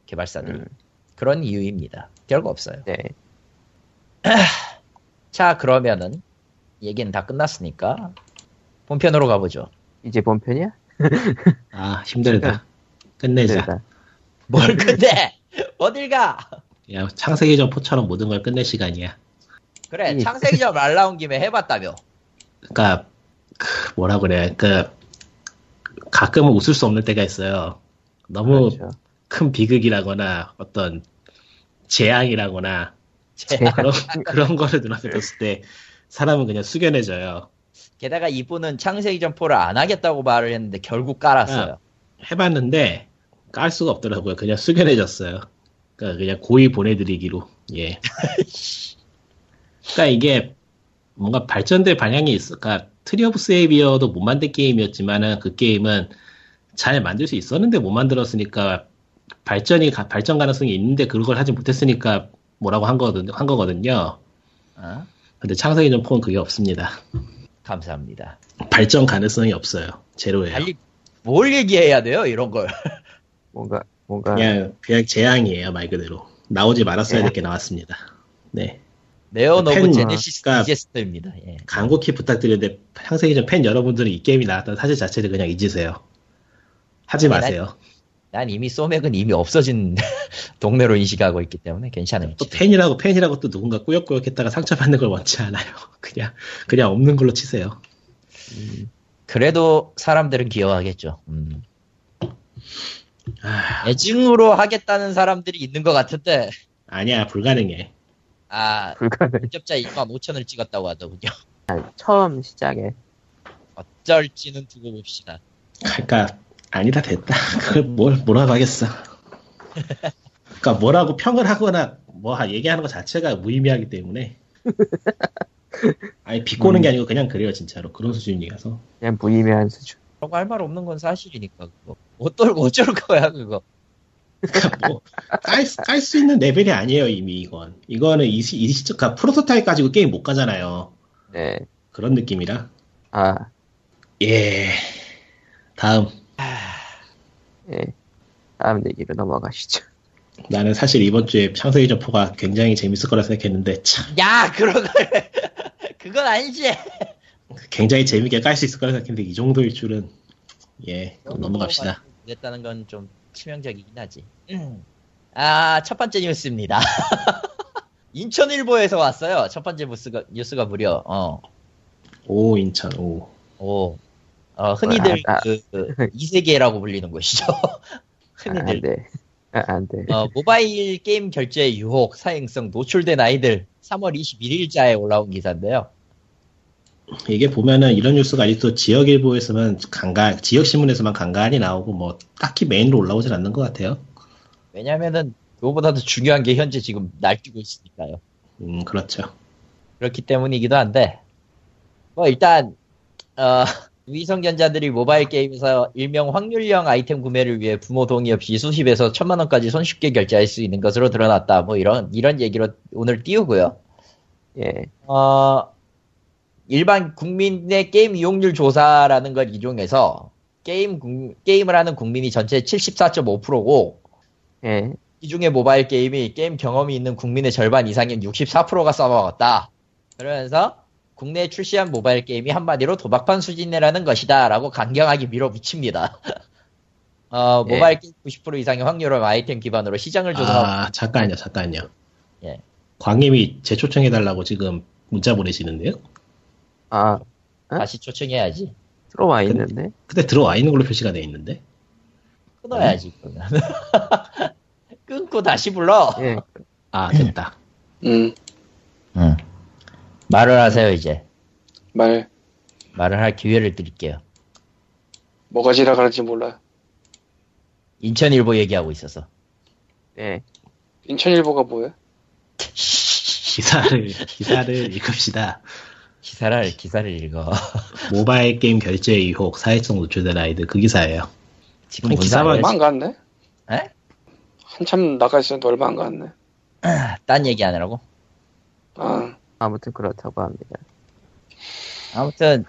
개발사들이 음, 그런 이유입니다. 별거 없어요. 네. 자 그러면은 얘기는 다 끝났으니까 본편으로 가보죠. 이제 본편이야? 아 힘들다. 끝내자. 힘들다. 뭘 근데 어딜 가? 야 창세기 전 포처럼 모든 걸 끝낼 시간이야. 그래 이- 창세기전 말 나온 김에 해봤다며. 그러니까 그 뭐라 그래. 그 가끔은 웃을 수 없는 때가 있어요. 너무 그렇죠. 큰 비극이라거나 어떤 재앙이라거나 제- 그런 그런 거를 눈앞에 뒀을 때 사람은 그냥 숙연해져요. 게다가 이분은 창세기전 4를 안 하겠다고 말을 했는데 결국 깔았어요. 해봤는데 깔 수가 없더라고요. 그냥 숙연해졌어요. 그러니까 그냥 고이 보내드리기로. 예. 그러니까 이게 뭔가 발전될 방향이 있어. 그러니까 트리 오브 세이비어도 못 만든 게임이었지만은 그 게임은 잘 만들 수 있었는데 못 만들었으니까 발전이 가- 발전 가능성이 있는데 그걸 하지 못했으니까 뭐라고 한 거거든요. 한 거거든요. 어? 근데 창세기전 four는 그게 없습니다. 감사합니다. 발전 가능성이 없어요. 제로예요. 달리 뭘 얘기해야 돼요 이런 걸. 뭔가 뭔가 그냥 그냥 재앙이에요 말 그대로 나오지 말았어야 될 게 나왔습니다. 네 네온 오브 팬, Genesis 그러니까 disaster입니다. 예. 간곡히 부탁드리는데 창세기전 팬 여러분들은 이 게임이 나왔다는 사실 자체를 그냥 잊으세요. 하지 네, 마세요. 난 이미 소맥은 이미 없어진 동네로 인식하고 있기 때문에 괜찮아요. 또 팬이라고 팬이라고 또 누군가 꾸역꾸역 했다가 상처받는 걸 원치 않아요. 그냥 그냥 없는 걸로 치세요. 그래도 사람들은 기여하겠죠. 음. 아, 애증으로 하겠다는 사람들이 있는 것 같은데 아니야 불가능해. 아 불가능. 직접자 2만 5천을 찍었다고 하더군요. 처음 시작에 어쩔지는 두고 봅시다. 그러니까 아니다 됐다. 그걸 뭘 뭐라고 하겠어. 그러니까 뭐라고 평을 하거나 뭐 얘기하는 것 자체가 무의미하기 때문에. 아니 비꼬는 게 아니고 그냥 그래요 진짜로 그런 수준이라서. 그냥 무의미한 수준. 라고 할말 없는 건 사실이니까 그거. 어떨 어쩔 거야 그거. 그러니까 뭐 깔 수 있는 레벨이 아니에요 이미 이건. 이거는 이, 시- 이 시점 그러니까 프로토타입 가지고 게임 못 가잖아요. 네. 그런 느낌이라. 아, 예. 다음. 예. 다음 얘기로 넘어가시죠. 나는 사실 이번 주에 창세기 점포가 굉장히 재밌을 거라 생각했는데 참 야 그런 걸 그건 아니지. 굉장히 재밌게 깔 수 있을 거라 생각했는데 이 정도일 줄은 예 넘어갑시다. 그랬다는 건 좀 치명적이긴 하지. 음. 아첫 번째 뉴스입니다. 인천일보에서 왔어요. 첫 번째 뉴스가 뉴스가 무려 어. 오 인천 오 오. 어, 흔히들 아, 아. 그, 그 이세계라고 불리는 곳이죠. 아, 안 흔히들 돼. 아, 안 돼. 어, 모바일 게임 결제 유혹 사행성 노출된 아이들 3월 21일자에 올라온 기사인데요. 이게 보면은 이런 뉴스가 아직도 지역일보에서만 간간 지역 신문에서만 간간히 나오고 뭐 딱히 메인으로 올라오진 않는 것 같아요. 왜냐면은 그거보다도 중요한 게 현재 지금 날뛰고 있으니까요. 음 그렇죠. 그렇기 때문이기도 한데 뭐 일단 어, 위성견자들이 모바일 게임에서 일명 확률형 아이템 구매를 위해 부모 동의 없이 수십에서 천만 원까지 손쉽게 결제할 수 있는 것으로 드러났다. 뭐 이런 이런 얘기로 오늘 띄우고요. 예. 어, 일반 국민의 게임 이용률 조사라는 걸 이용해서 게임 국- 게임을 하는 국민이 전체 74.5%고 예. 이 중에 모바일 게임이 게임 경험이 있는 국민의 절반 이상인 64%가 써먹었다. 그러면서 국내에 출시한 모바일 게임이 한마디로 도박판 수준이라는 것이다. 라고 강경하게 밀어붙입니다. 어, 예. 모바일 게임 90% 이상이 확률형 아이템 기반으로 시장을 조성하고 아 잠깐요 잠깐요. 예. 광님이 재초청해달라고 지금 문자 보내시는데요. 아, 다시 초청해야지. 들어와 근데- 있는데? 근데 들어와 있는 걸로 표시가 돼 있는데. 끊어야지. 그러면. 끊고 다시 불러. 예. 아 됐다. 음, 응. 말을 하세요, 이제. 말, 말을 할 기회를 드릴게요. 뭐가 지나가는지 몰라. 인천일보 얘기하고 있어서. 예. 인천일보가 뭐야? 기사를 기사를 읽읍시다. 기사를, 기사를 읽어. 모바일 게임 결제 의혹 사회성 노출된 아이들 그 기사예요. 지금 기사만 얼마 안 갔네? 에? 한참 나가 있었는데 얼마 안 갔네. 딴 얘기 하느라고? 아, 아무튼 그렇다고 합니다. 아무튼,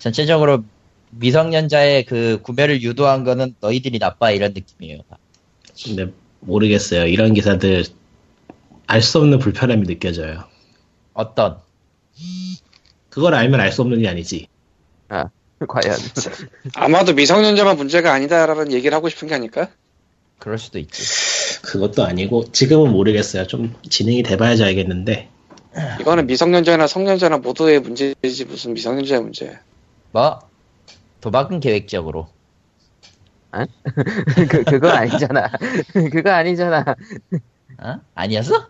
전체적으로 미성년자의 그 구매를 유도한 거는 너희들이 나빠, 이런 느낌이에요. 근데 모르겠어요. 이런 기사들 알 수 없는 불편함이 느껴져요. 어떤? 그걸 알면 알 수 없는 게 아니지. 아, 과연. 아마도 미성년자만 문제가 아니다라는 얘기를 하고 싶은 게 아닐까? 그럴 수도 있지. 그것도 아니고 지금은 모르겠어요. 좀 진행이 돼봐야지 알겠는데 이거는 미성년자나 성년자나 모두의 문제지 무슨 미성년자의 문제. 뭐? 도박은 계획적으로. 그, 그거 아니잖아. 그거 아니잖아. 어? 아니었어?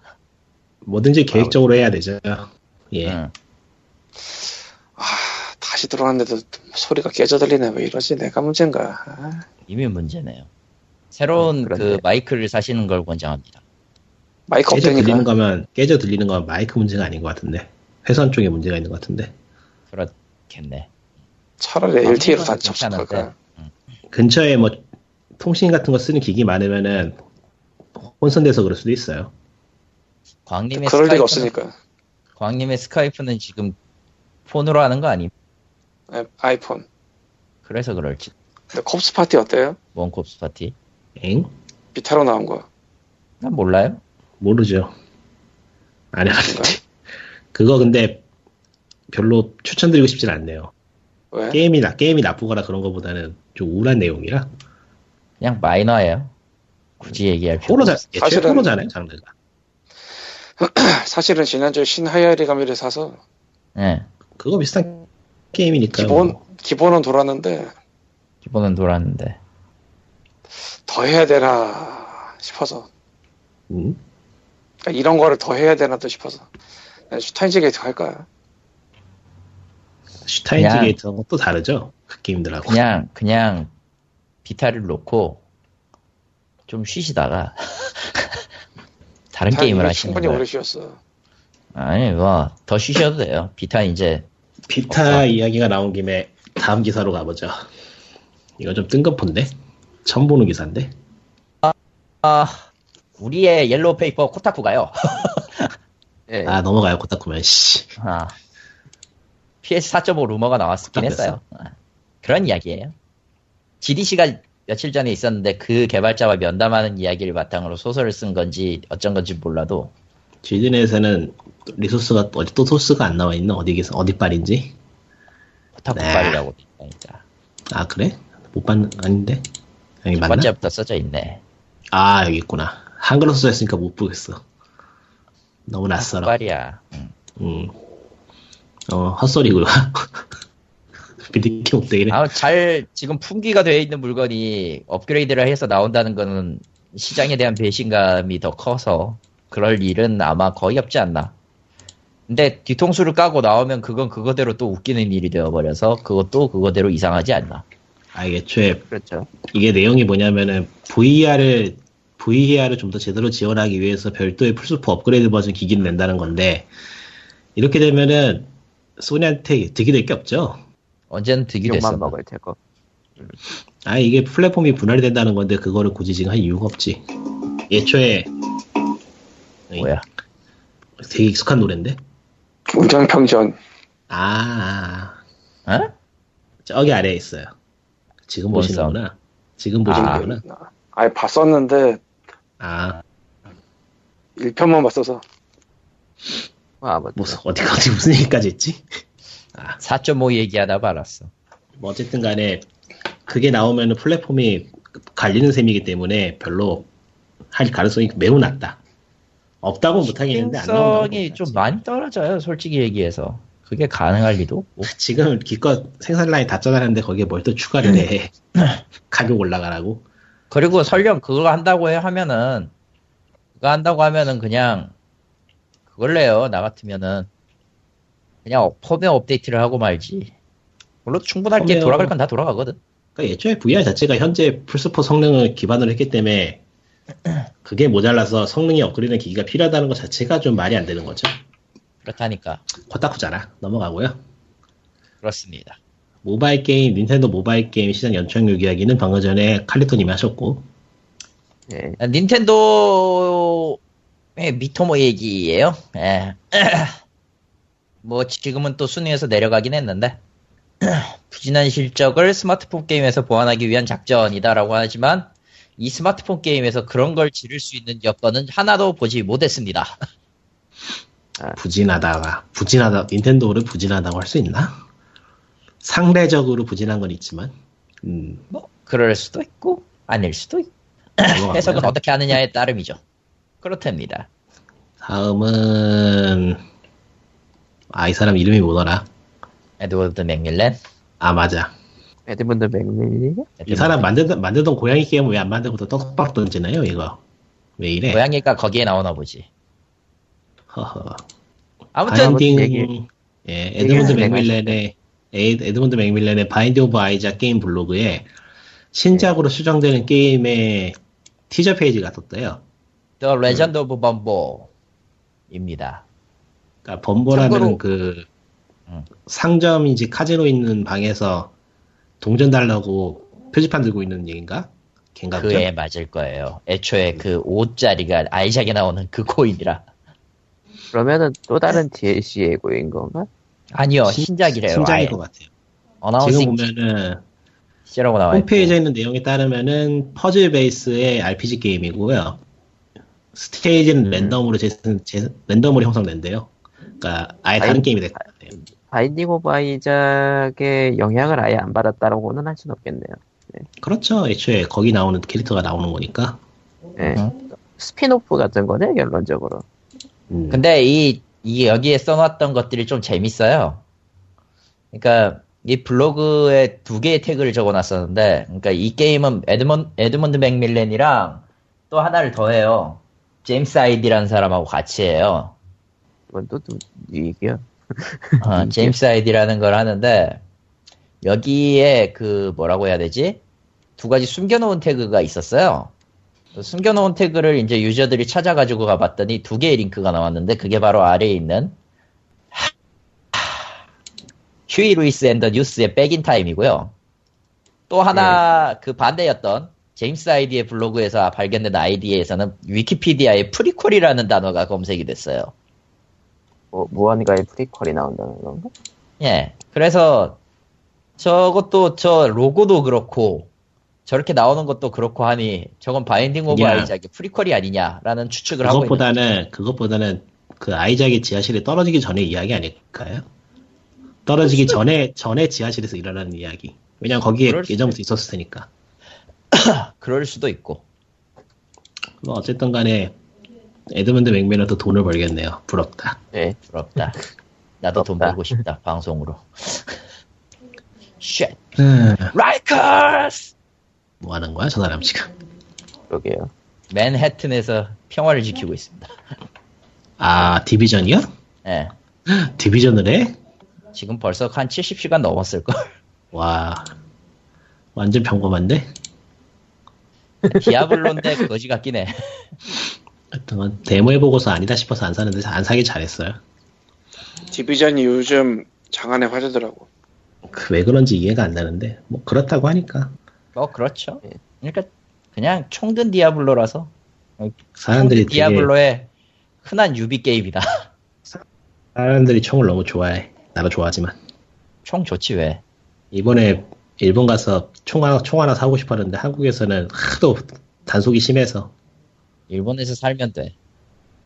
뭐든지 계획적으로 해야 되죠. 예. 응. 아, 다시 들어왔는데도 소리가 깨져 들리네. 왜 이러지? 내가 문제인가? 아, 이미 문제네요. 새로운 음. 그 마이크를 사시는 걸 권장합니다. 마이크 깨져 들리는 없다니까. 거면 깨져 들리는 건 마이크 문제가 아닌 것 같은데 회선 쪽에 문제가 있는 것 같은데 그렇겠네. 차라리 LTE로 다 괜찮은데. 접속할까? 근처에 뭐 통신 같은 거 쓰는 기기 많으면은 혼선돼서 그럴 수도 있어요. 광님의 그럴 리가 스카이프는, 없으니까. 광님의 스카이프는 지금 폰으로 하는 거 아님? 아, 아이폰. 그래서 그럴지. 근데 콥스 파티 어때요? 원콥스 파티. 엥? 비타로 나온 거. 난 몰라요. 모르죠. 안 해봤는데. 그거 근데 별로 추천드리고 싶진 않네요. 왜? 게임이 나 게임이 나쁘거나 그런 거보다는 좀 우울한 내용이라 그냥 마이너예요. 굳이 얘기할 필요. 호러자 애초에 사실은- 호러잖아요 장르가. 사실은 지난주에 신하야리 가미를 사서 예. 그거 비슷한 게임이니까. 기본 기본은 돌았는데 기본은 돌았는데. 더 해야 되나 싶어서 음? 그러니까 이런 거를 더 해야 되나 또 싶어서 슈타인즈 게이트 할까? 슈타인즈 그냥- 게이트하고 또 다르죠. 그 게임들하고. 그냥 그냥 비타를 놓고 좀 쉬시다가 다른 게임을 하시는 충분히 거예요. 오래 쉬었어. 아니 뭐 더 쉬셔도 돼요. 비타 이제 비타 이야기가 나온 김에 다음 기사로 가보죠. 이거 좀 뜬금포인데? 처음 보는 기사인데? 아 우리의 옐로우 페이퍼 코타쿠가요. 예. 아 넘어가요 코타쿠면 씨. 아, PS 4.5 루머가 나왔긴. 했어요. 아, 그런 이야기예요. GDC가 며칠 전에 있었는데 그 개발자와 면담하는 이야기를 바탕으로 소설을 쓴 건지 어쩐 건지 몰라도 GD넷에는 리소스가 어디 또 소스가 안 나와 있는 어디 기사 어디 빨인지? 코타쿠발이라고 있다니까. 아 그래? 못 봤는 아닌데? 여기 첫 맞나? 번째부터 써져 있네. 아 여기 있구나. 한글로 써져 있으니까 못 보겠어. 너무 낯설어. 코타쿠발이야. 음. 음. 어 헛소리고요. 비디키 목대기래. 아, 잘 지금 품귀가 되어 있는 물건이 업그레이드를 해서 나온다는 거는 시장에 대한 배신감이 더 커서 그럴 일은 아마 거의 없지 않나. 근데 뒤통수를 까고 나오면 그건 그거대로 또 웃기는 일이 되어버려서 그것도 그거대로 이상하지 않나. 아 애초에 그렇죠. 이게 내용이 뭐냐면은 VR을 VR을 좀 더 제대로 지원하기 위해서 별도의 풀스포 업그레이드 버전 기기를 낸다는 건데 이렇게 되면은 소니한테 득이 될 게 없죠. 언제는 득이 됐어. 욕만 먹을 테고. 아 이게 플랫폼이 분할이 된다는 건데 그거를 굳이 지금 할 이유가 없지. 예초에 뭐야? 되게 익숙한 노래인데. 운장평전 아, 아, 어? 저기 아래에 있어요. 지금 뭔 보시는구나. 지금 보시는구나. 아예 봤었는데 아, 1편만 봤어서 뭐 아무튼 무슨 어디 어디 무슨 얘기까지 했지? 4.5 얘기하다 말았어. 뭐 어쨌든 간에 그게 나오면은 플랫폼이 갈리는 셈이기 때문에 별로 할 가능성이 매우 낮다. 없다고 못하겠는데 안 나온다고. 좀 많이 떨어져요, 솔직히 얘기해서. 그게 가능할 리도 없고. 지금 기껏 생산 라인 다 짜놨는데 거기에 뭘 또 추가를 해. 가격 올라가라고. 그리고 설령 그거 한다고 해 하면은 그거 한다고 하면은 그냥 그걸래요 나 같으면은 그냥 펌웨어 업데이트를 하고 말지 물론 충분할 게 돌아갈 건 다 돌아가거든 그러니까 애초에 VR 자체가 현재 플스4 성능을 기반으로 했기 때문에 그게 모자라서 성능이 업그레이드 기기가 필요하다는 것 자체가 좀 말이 안 되는 거죠. 그렇다니까 코타쿠잖아. 넘어가고요. 그렇습니다 모바일 게임, 닌텐도 모바일 게임 시장 연착륙 이야기는 방금 전에 칼리토님이 하셨고, 예. 아, 닌텐도의 미토모 얘기예요 예. 뭐 지금은 또 순위에서 내려가긴 했는데 부진한 실적을 스마트폰 게임에서 보완하기 위한 작전이다라고 하지만 이 스마트폰 게임에서 그런 걸 지를 수 있는 여건은 하나도 보지 못했습니다. 부진하다가, 부진하다, 닌텐도를 부진하다고 할 수 있나? 상대적으로 부진한 건 있지만, 음, 뭐 그럴 수도 있고 아닐 수도 있고. 해석은 어떻게 하느냐에 따름이죠. 그렇답니다. 다음은, 아, 이 사람 이름이 뭐더라? 에드워드 맥밀렌. 아, 맞아. 에드문드 맥밀리? 이 사람 만들던, 만들던 고양이 게임을 왜안 만들고 또 떡밥 던지나요, 이거? 왜 이래? 고양이가 거기에 나오나 보지. 허허. 아무튼 Binding, 얘기- 예, 에드문드 얘기하시네, 맥밀렌의, 에- 에드문드 맥밀렌의 Binding of Isaac 게임 블로그에 신작으로 수정되는 게임의 티저 페이지가 떴대요. The Legend of Bumbo입니다. 그러니까 범보라는 참고로- 그 음. 상점인지 카지노 있는 방에서 동전 달라고 표지판 들고 있는 얘기인가? 걔인가? 그에 맞을 거예요. 애초에 그 5짜리가 아이작에 나오는 그 코인이라. 그러면은 또 다른 DLC 예고인 건가? 아니요, 신- 신작이래요. 신작일 아예. 것 같아요. 지금 announcing 보면은 나와 있고. 홈페이지에 있는 내용에 따르면은 퍼즐 베이스의 RPG 게임이고요. 스테이지는 랜덤으로 제, 제- 랜덤으로 형성된대요. 그러니까 아예 다른 아니, 게임이 됐다. Binding of Isaac의 영향을 아예 안 받았다라고는 할 수는 없겠네요. 그렇죠. 애초에 거기 나오는 캐릭터가 나오는 거니까. 예. 음. 스피노프 같은 거네, 결론적으로. 음. 근데 이, 이 여기에 써놨던 것들이 좀 재밌어요. 그러니까 이 블로그에 두 개의 태그를 적어놨었는데, 그러니까 이 게임은 에드먼, 에드먼드 맥밀렌이랑 또 하나를 더해요. 제임스 아이디라는 사람하고 같이 해요. 이건 또, 또, 얘기야. 어, 제임스 아이디라는 걸 하는데 여기에 그 뭐라고 해야 되지? 두 가지 숨겨놓은 태그가 있었어요. 그 숨겨놓은 태그를 이제 유저들이 찾아가지고 가봤더니 두 개의 링크가 나왔는데 그게 바로 아래에 있는 Huey Lewis and the News의 Back in Time이고요. 또 하나 그 반대였던 제임스 아이디의 블로그에서 발견된 아이디에서는 위키피디아의 프리퀄이라는 단어가 검색이 됐어요. 뭐, 무언가의 프리퀄이 나온다는 건가? 예. 그래서 저것도 저 로고도 그렇고 저렇게 나오는 것도 그렇고 하니 저건 Binding of 그냥 Isaac의 프리퀄이 아니냐라는 추측을 하고 있는 그것보다는 그것보다는 그 아이작의 지하실에 떨어지기 전에 이야기 아닐까요? 떨어지기 전에 전에 지하실에서 일어나는 이야기. 왜냐면 거기에 예전부터 있었을 테니까. 그럴 수도 있고 뭐 어쨌든 간에 에드먼드 맥메는 또 돈을 벌겠네요. 부럽다. 예. 부럽다. 나도 돈 부럽다. 벌고 싶다 방송으로. Shit. 음, 라이커스! 뭐 하는 거야 저 사람 지금? 그러게요. 맨해튼에서 평화를 지키고 있습니다. 아 디비전이요? 예. 디비전을 해? 지금 벌써 한 70시간 넘었을걸. 와 완전 평범한데? 디아블로인데 거지 같긴 해. 하여튼 건 데모 해보고서 아니다 싶어서 안 사는데 안 사길 잘했어요. 디비전이 요즘 장안의 화제더라고. 그 왜 그런지 이해가 안 나는데 뭐 그렇다고 하니까 어, 그렇죠. 예. 그러니까 그냥 총든 디아블로라서 사람들이 디아블로의 흔한 유비 게임이다. 사람들이 총을 너무 좋아해. 나도 좋아하지만 총 좋지 왜? 이번에 일본 가서 총 하나 총 하나 사고 싶었는데 한국에서는 하도 단속이 심해서 일본에서 살면 돼.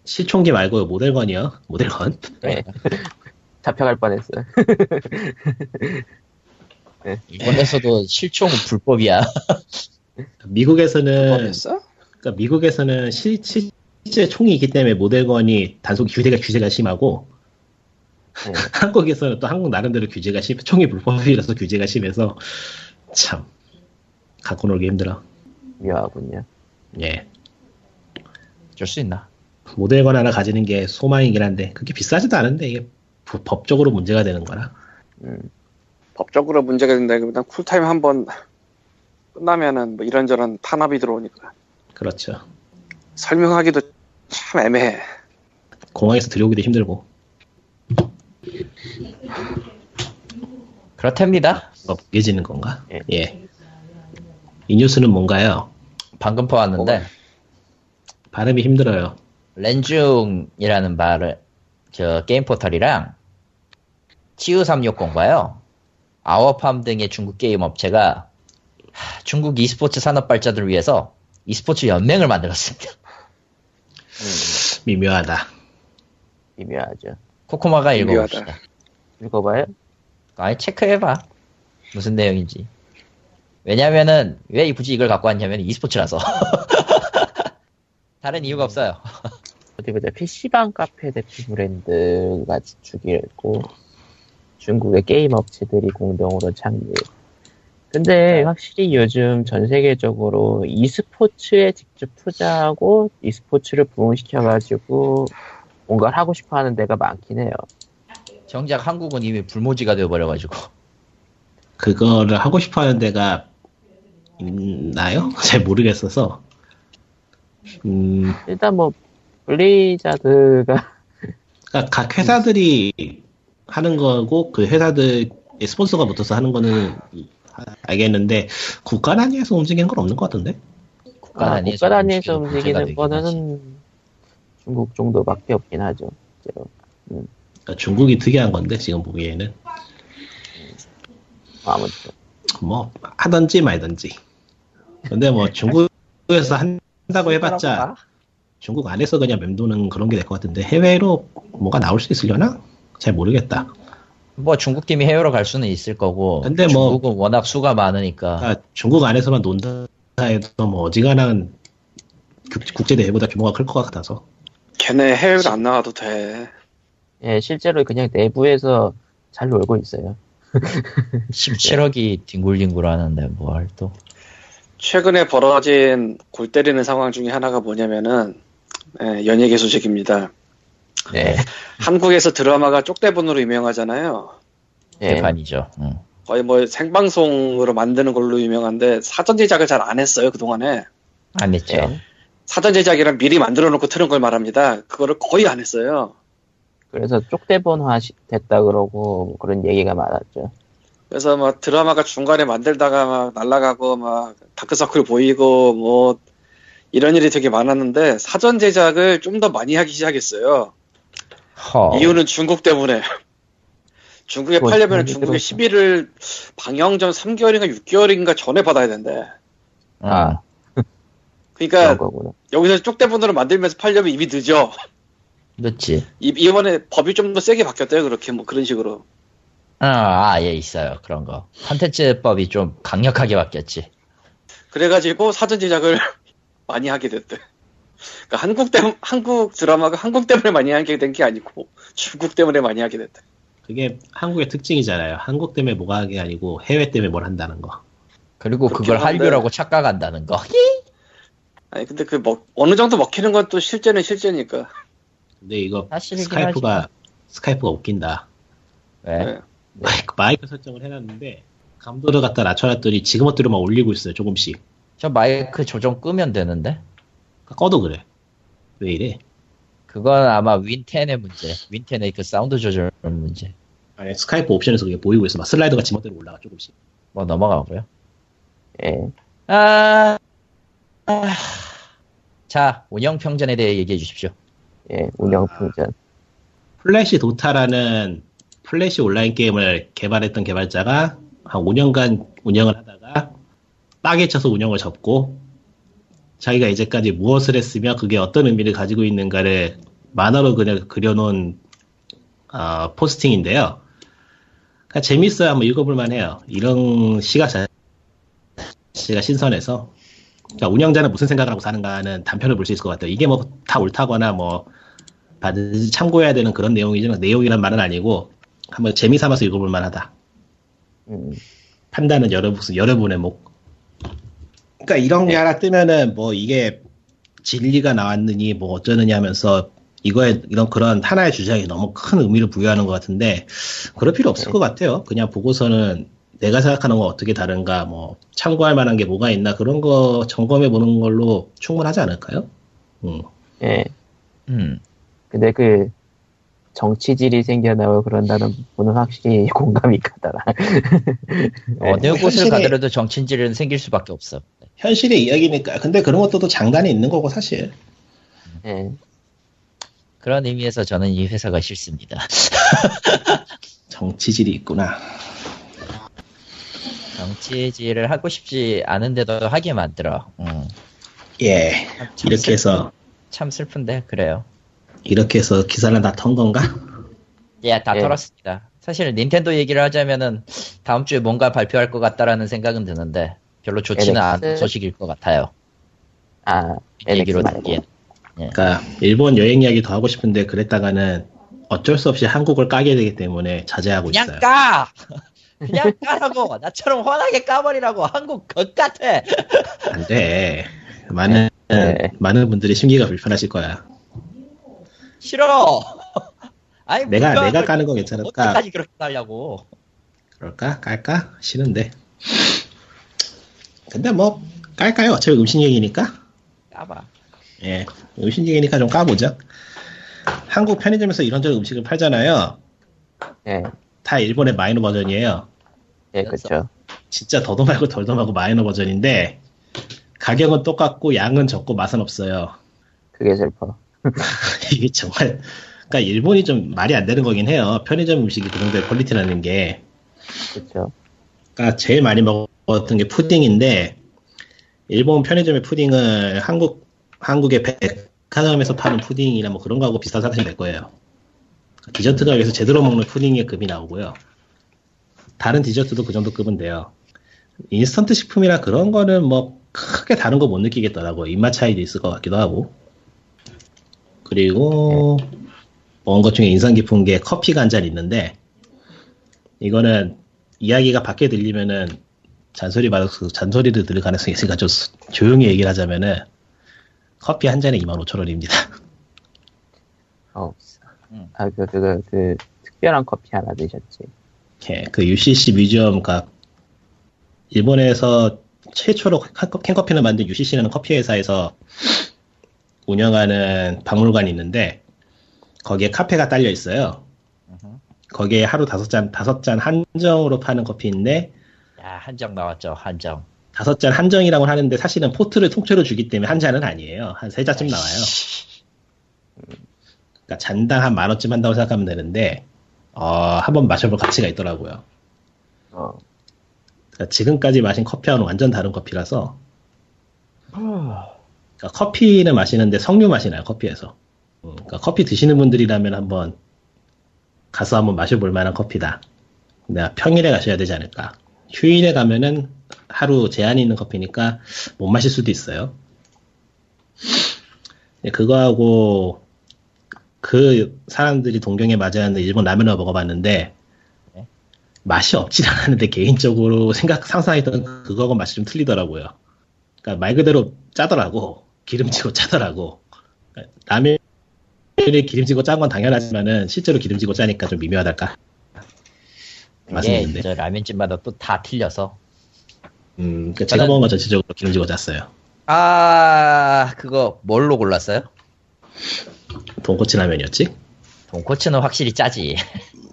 실총기 말고 모델건이요. 모델건. 예. 잡혀갈 뻔했어요. 일본에서도 실총은 불법이야. 미국에서는 법했어? 그러니까 미국에서는 실, 실제 총이 있기 때문에 모델건이 단속 규제가 규제가 심하고 예. 한국에서는 또 한국 나름대로 규제가 심 총이 불법이라서 규제가 심해서 참 갖고 놀기 힘들어. 묘하군요. 예. 줄 수 있나? 모델건 하나 가지는 게 소망이긴 한데 그게 비싸지도 않은데 이게 부- 법적으로 문제가 되는 거라. 음. 법적으로 문제가 된다기보단 쿨타임 한 번 끝나면은 뭐 이런저런 탄압이 들어오니까 그렇죠. 설명하기도 참 애매해. 공항에서 들여오기도 힘들고. 그렇답니다. 뭐 무게지는 건가? 예. 예. 이 뉴스는 뭔가요? 방금 퍼왔는데 발음이 힘들어요. 렌중이라는 말을 저 게임 포털이랑 치유 360과요. 아워팜 등의 중국 게임 업체가 하, 중국 e스포츠 산업 발전을 위해서 e스포츠 연맹을 만들었습니다. 미묘하다. 미묘하죠. 코코마가 미묘하다. 읽어봅시다. 읽어봐요? 아니 체크해봐. 무슨 내용인지. 왜냐면은 왜 굳이 이걸 갖고 왔냐면 e스포츠라서. 다른 이유가 없어요. 어디 보자. PC방 카페 대표 브랜드가 주기했고 중국의 게임 업체들이 공동으로 창립. 근데 확실히 요즘 전 세계적으로 e스포츠에 직접 투자하고 e스포츠를 부흥시켜가지고 뭔가를 하고 싶어 하는 데가 많긴 해요. 정작 한국은 이미 불모지가 되어버려가지고. 그거를 하고 싶어 하는 데가 있나요? 잘 모르겠어서. 음, 일단 뭐 블리자드가 그러니까 각 회사들이 하는 거고 그 회사들의 스폰서가 붙어서 하는 거는 알겠는데 국가 단위에서 움직이는 건 없는 것 같은데? 국가 아, 단위에서 국가 단위에서 움직이는 움직이는 거는 중국 정도밖에 없긴 하죠. 실제로. 그러니까 중국이 특이한 건데 지금 보기에는 아무튼 뭐 하던지 말던지. 근데 뭐 중국에서 한 다고 해봤자 중국 안에서 그냥 맴도는 그런 게 될 것 같은데 해외로 뭐가 나올 수 있으려나? 잘 모르겠다. 뭐 중국 팀이 해외로 갈 수는 있을 거고. 근데 뭐- 중국은 워낙 수가 많으니까. 그러니까 중국 안에서만 논다 해도 뭐 어지간한 국- 국제대회보다 규모가 클 것 같아서. 걔네 해외로 안 나와도 돼. 예, 실제로 그냥 내부에서 잘 놀고 있어요. 17억이 뒹굴뒹굴 하는데 뭘 또. 최근에 벌어진 골 때리는 상황 중에 하나가 뭐냐면은 예, 연예계 소식입니다. 네. 한국에서 드라마가 쪽대본으로 유명하잖아요. 예. 대판이죠. 응. 거의 뭐 생방송으로 만드는 걸로 유명한데 사전 제작을 잘 안 했어요 그 동안에. 안 했죠. 예. 사전 제작이란 미리 만들어 놓고 트는 걸 말합니다. 그거를 거의 안 했어요. 그래서 쪽대본화 시- 됐다 그러고 그런 얘기가 많았죠. 그래서 막 드라마가 중간에 만들다가 막 날아가고 막 다크서클 보이고 뭐 이런 일이 되게 많았는데 사전 제작을 좀 더 많이 하기 시작했어요. 허. 이유는 중국 때문에. 중국에 뭐, 팔려면 중국에 들었어. 11일 방영 전 3개월인가 6개월인가 전에 받아야 된대. 아, 그런 그러니까. 여기서 쪽대본으로 만들면서 팔려면 이미 늦어. 늦지. 이- 이번에 법이 좀 더 세게 바뀌었대요. 그렇게 뭐 그런 식으로. 아, 아, 예, 있어요. 그런 거. 컨텐츠법이 좀 강력하게 바뀌었지. 그래가지고 사전 제작을 많이 하게 됐대. 그러니까 한국 때 한국 드라마가 한국 때문에 많이 하게 된 게 아니고 중국 때문에 많이 하게 됐대. 그게 한국의 특징이잖아요. 한국 때문에 뭐가 하게 아니고 해외 때문에 뭘 한다는 거. 그리고 그걸 한데. 한류라고 착각한다는 거. 아니 근데 그 먹, 어느 정도 먹히는 건 또 실제는 실제니까. 근데 이거 스카이프가 스카이프가 웃긴다. 왜? 네. 마이크, 마이크 설정을 해놨는데 감도를 갖다 낮춰놨더니 지금 것들을 막 올리고 있어요. 조금씩. 저 마이크 조정 끄면 되는데? 꺼도 그래. 왜 이래? 그건 아마 윈10의 문제. 윈10의 그 사운드 조절 문제. 아니 스카이프 옵션에서 그게 보이고 있어. 막 슬라이더가 지멋대로 올라가 조금씩. 뭐 넘어가고요. 예. 아, 아. 자, 운영평전에 대해 얘기해 주십시오. 예. 운영풍전. 플래시 도타라는 플래시 온라인 게임을 개발했던 개발자가 한 5년간 운영을 하다가 빡에 쳐서 운영을 접고 자기가 이제까지 무엇을 했으며 그게 어떤 의미를 가지고 있는가를 만화로 그냥 그려놓은 어, 포스팅인데요. 그러니까 재밌어요. 한번 읽어볼만 해요. 이런 시가 자체가 신선해서 그러니까 운영자는 무슨 생각을 하고 사는가는 단편을 볼 수 있을 것 같아요. 이게 뭐 다 옳다거나 뭐 반드시 참고해야 되는 그런 내용이지만 내용이란 말은 아니고 한번 재미 삼아서 읽어볼 만하다. 음. 판단은 여러 여러분의 목. 그러니까 이런 게 하나 뜨면은 뭐 이게 진리가 나왔느니 뭐 어쩌느냐 하면서 이거에 이런 그런 하나의 주장이 너무 큰 의미를 부여하는 것 같은데 그럴 필요 없을 네. 것 같아요. 그냥 보고서는 내가 생각하는 건 어떻게 다른가 뭐 참고할 만한 게 뭐가 있나 그런 거 점검해 보는 걸로 충분하지 않을까요? 음. 예. 음. 근데 그 정치질이 생겨나고 그런다는 부분은 확실히 공감이 가더라. 어느 뭐 곳을 가더라도 정치인질은 생길 수밖에 없어. 현실의 이야기니까 근데 그런 것도 또 장단이 있는 거고 사실 예. 그런 의미에서 저는 이 회사가 싫습니다. 정치질이 있구나. 정치질을 하고 싶지 않은데도 하게 만들어. 음. 예 참- 참 이렇게 슬픈- 해서 참 슬픈데 그래요. 이렇게 해서 기사를 다 턴 건가? 예, 다 예. 털었습니다. 사실 닌텐도 얘기를 하자면은 다음 주에 뭔가 발표할 것 같다라는 생각은 드는데 별로 좋지는 NX? 않은 소식일 것 같아요. 아, 얘기로. 듣기엔. 그러니까 일본 여행 이야기 더 하고 싶은데 그랬다가는 어쩔 수 없이 한국을 까게 되기 때문에 자제하고 그냥 있어요. 까! 그냥 까라고! 나처럼 환하게 까버리라고! 한국 것 같아! 안 돼. 많은 네. 많은 분들이 심기가 불편하실 거야. 싫어! 아니, 내가 내가 까는 건 괜찮을까? 어디까지 그렇게 하려고. 그럴까? 깔까? 싫은데. 근데 뭐 깔까요? 어차피 음식 얘기니까. 까봐. 예, 음식 얘기니까 좀 까보죠. 한국 편의점에서 이런저런 음식을 팔잖아요. 예. 다 일본의 마이너 버전이에요. 예, 그쵸. 진짜 더도 말고 덜도 말고 마이너 버전인데 가격은 똑같고 양은 적고 맛은 없어요. 그게 슬퍼. 이게 정말 그러니까 일본이 좀 말이 안 되는 거긴 해요. 편의점 음식이 그 정도의 퀄리티라는 게 그쵸. 그러니까 제일 많이 먹었던 게 푸딩인데 일본 편의점의 푸딩을 한국 한국의 백화점에서 파는 푸딩이나 뭐 그런 거하고 비슷하다 하시면 될 거예요. 디저트가 여기서 제대로 먹는 푸딩의 급이 나오고요. 다른 디저트도 그 정도 급은 돼요. 인스턴트 식품이라 그런 거는 뭐 크게 다른 거 못 느끼겠더라고요. 입맛 차이도 있을 것 같기도 하고. 그리고 먹은 것 중에 인상 깊은 게 커피가 한 잔 있는데 이거는 이야기가 밖에 들리면은 잔소리 받아서 잔소리를 들을 가능성이 있으니까 좀 수- 조용히 얘기를 하자면은 커피 한 잔에 25,000원입니다. 어, 음. 아, 그, 그, 그, 그, 특별한 커피 하나 드셨지. 예, 그 UCC 뮤지엄, 그 일본에서 최초로 캔- 캔커피를 만든 UCC라는 커피 회사에서 운영하는 박물관이 있는데 거기에 카페가 딸려 있어요. 거기에 하루 다섯 잔 다섯 잔 한정으로 파는 커피인데 야 한정 나왔죠 한정. 다섯 잔 한정이라고 하는데 사실은 포트를 통째로 주기 때문에 한 잔은 아니에요. 한 세 잔쯤 나와요. 그러니까 잔당 한 만 원쯤 한다고 생각하면 되는데 어, 한번 마셔볼 가치가 있더라고요. 어. 그러니까 지금까지 마신 커피와는 완전 다른 커피라서 그러니까 커피는 마시는데 석류 맛이 나요 커피에서 음, 그러니까 커피 드시는 분들이라면 한번 가서 한번 마셔볼 만한 커피다 내가 평일에 가셔야 되지 않을까 휴일에 가면은 하루 제한이 있는 커피니까 못 마실 수도 있어요 네, 그거하고 그 사람들이 동경에 맞아하는 일본 라면을 먹어봤는데 네. 맛이 없진 않았는데 개인적으로 생각 상상했던 그거하고 맛이 좀 틀리더라고요. 그러니까 말 그대로 짜더라고 기름지고 짜더라고 라면이 기름지고 짠 건 당연하지만은 실제로 기름지고 짜니까 좀 미묘하달까 저 라면집마다 또 다 틀려서. 음 그러니까 제가 먹은 건 전체적으로 기름지고 짰어요 아 그거 뭘로 골랐어요? 돈코츠 라면이었지 돈코츠는 확실히 짜지.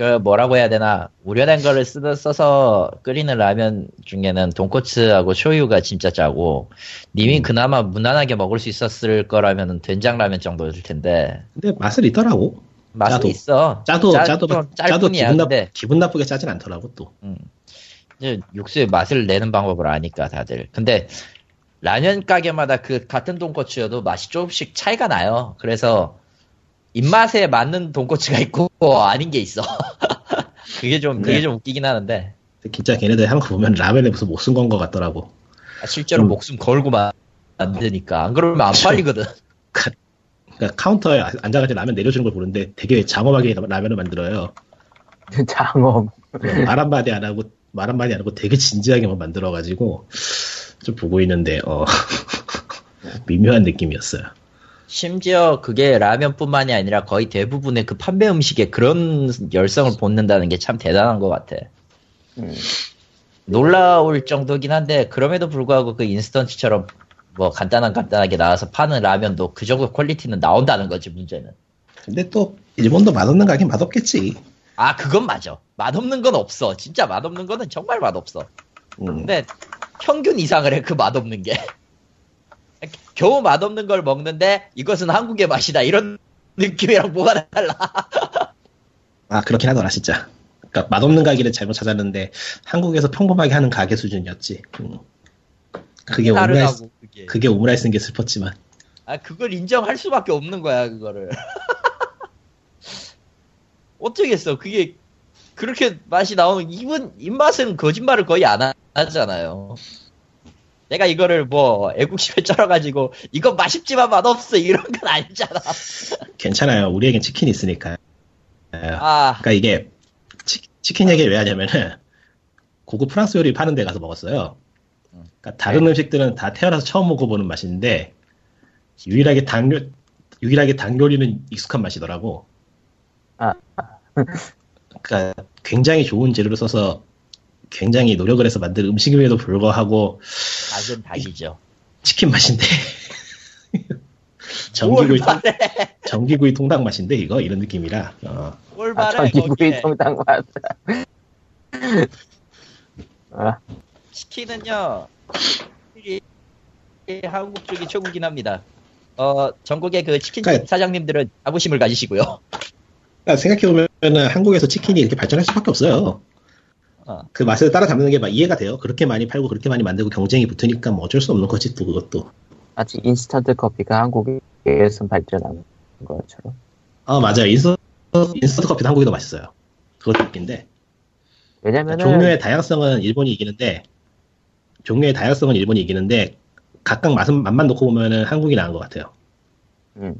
그 뭐라고 해야 되나 우려낸 거를 쓰, 써서 끓이는 라면 중에는 돈코츠하고 쇼유가 진짜 짜고 님이 그나마 무난하게 먹을 수 있었을 거라면 된장 라면 정도일 텐데 근데 맛은 있더라고 맛은 짜도. 있어. 짜도 짜- 짜도 좀 짜도 짤뿐이야. 기분, 나, 기분 나쁘게 짜진 않더라고 또 음. 이제 육수의 맛을 내는 방법을 아니까 다들. 근데 라면 가게마다 그 같은 돈코츠여도 맛이 조금씩 차이가 나요. 그래서 입맛에 맞는 돈코츠가 있고 아닌 게 있어. 그게 좀 그게 네. 좀 웃기긴 하는데 진짜 걔네들 하는 거 보면 라면에 무슨 목숨 건 것 같더라고 아, 실제로 음. 목숨 걸고 만- 만드니까 안 그러면 안 팔리거든. 그러니까 카운터에 앉아가지고 라면 내려주는 걸 보는데 되게 장엄하게 라면을 만들어요. 장엄. 말 한마디 안 하고, 말 한마디 안 하고 되게 진지하게만 만들어가지고, 좀 보고 있는데, 어, 미묘한 느낌이었어요. 심지어 그게 라면뿐만이 아니라 거의 대부분의 그 판매 음식에 그런 열성을 돋는다는 게 참 대단한 것 같아. 음. 놀라울 정도긴 한데 그럼에도 불구하고 그 인스턴트처럼 뭐 간단한 간단하게 나와서 파는 라면도 그 정도 퀄리티는 나온다는 거지 문제는. 근데 또, 일본도 맛없는 가긴 맛없겠지. 아 그건 맞아. 맛없는 건 없어. 진짜 맛없는 거는 정말 맛없어. 음, 근데 평균 이상을 해 그 맛없는 게. 겨우 맛없는 걸 먹는데 이것은 한국의 맛이다 이런 느낌이랑 뭐가 달라. 아, 그렇긴 하더라, 진짜. 그러니까 맛없는 가게를 잘못 찾았는데, 한국에서 평범하게 하는 가게 수준이었지. 음. 그게 오므라이스, 그게. 그게 오므라이스인 게 슬펐지만. 아, 그걸 인정할 수밖에 없는 거야, 그거를. 어쩌겠어. 그게, 그렇게 맛이 나오는, 입은, 입맛은 거짓말을 거의 안 하- 하잖아요. 내가 이거를 뭐, 애국심에 쩔어가지고, 이거 맛있지만 맛없어, 이런 건 아니잖아. 괜찮아요. 우리에겐 치킨이 있으니까. 아, 그러니까 이게 치, 킨 얘기를 왜 하냐면은 고급 프랑스 요리 파는 데 가서 먹었어요. 그러니까 다른 음식들은 다 태어나서 처음 먹어보는 맛인데 유일하게 닭 요, 유일하게 닭 요리는 익숙한 맛이더라고. 아. 그러니까 굉장히 좋은 재료를 써서 굉장히 노력을 해서 만든 음식임에도 불구하고 닭은 닭이죠. 치킨 맛인데 전기구이 통, 전기구이 통닭 맛인데 이거 이런 느낌이라 어, 뭘 아, 전기구이. 통닭 맛. 아, 치킨은요, 한국 쪽이 최고긴 합니다. 어, 전국의 그 치킨집 그러니까- 사장님들은 자부심을 가지시고요. 그러니까 생각해 보면 한국에서 치킨이 이렇게 발전할 수밖에 없어요. 어. 그 맛을 따라잡는 게 막 이해가 돼요. 그렇게 많이 팔고 그렇게 많이 만들고 경쟁이 붙으니까 뭐 어쩔 수 없는 거지 또 그것도. 마치 인스턴트 커피가 한국에서 발전한 것처럼. 아 맞아요. 인스턴트, 인스턴트 커피도 한국이 더 맛있어요. 그것도 웃긴데 왜냐면은 종류의 다양성은 일본이 이기는데 종류의 다양성은 일본이 이기는데 각각 맛은 맛만 놓고 보면은 한국이 나은 것 같아요. 음,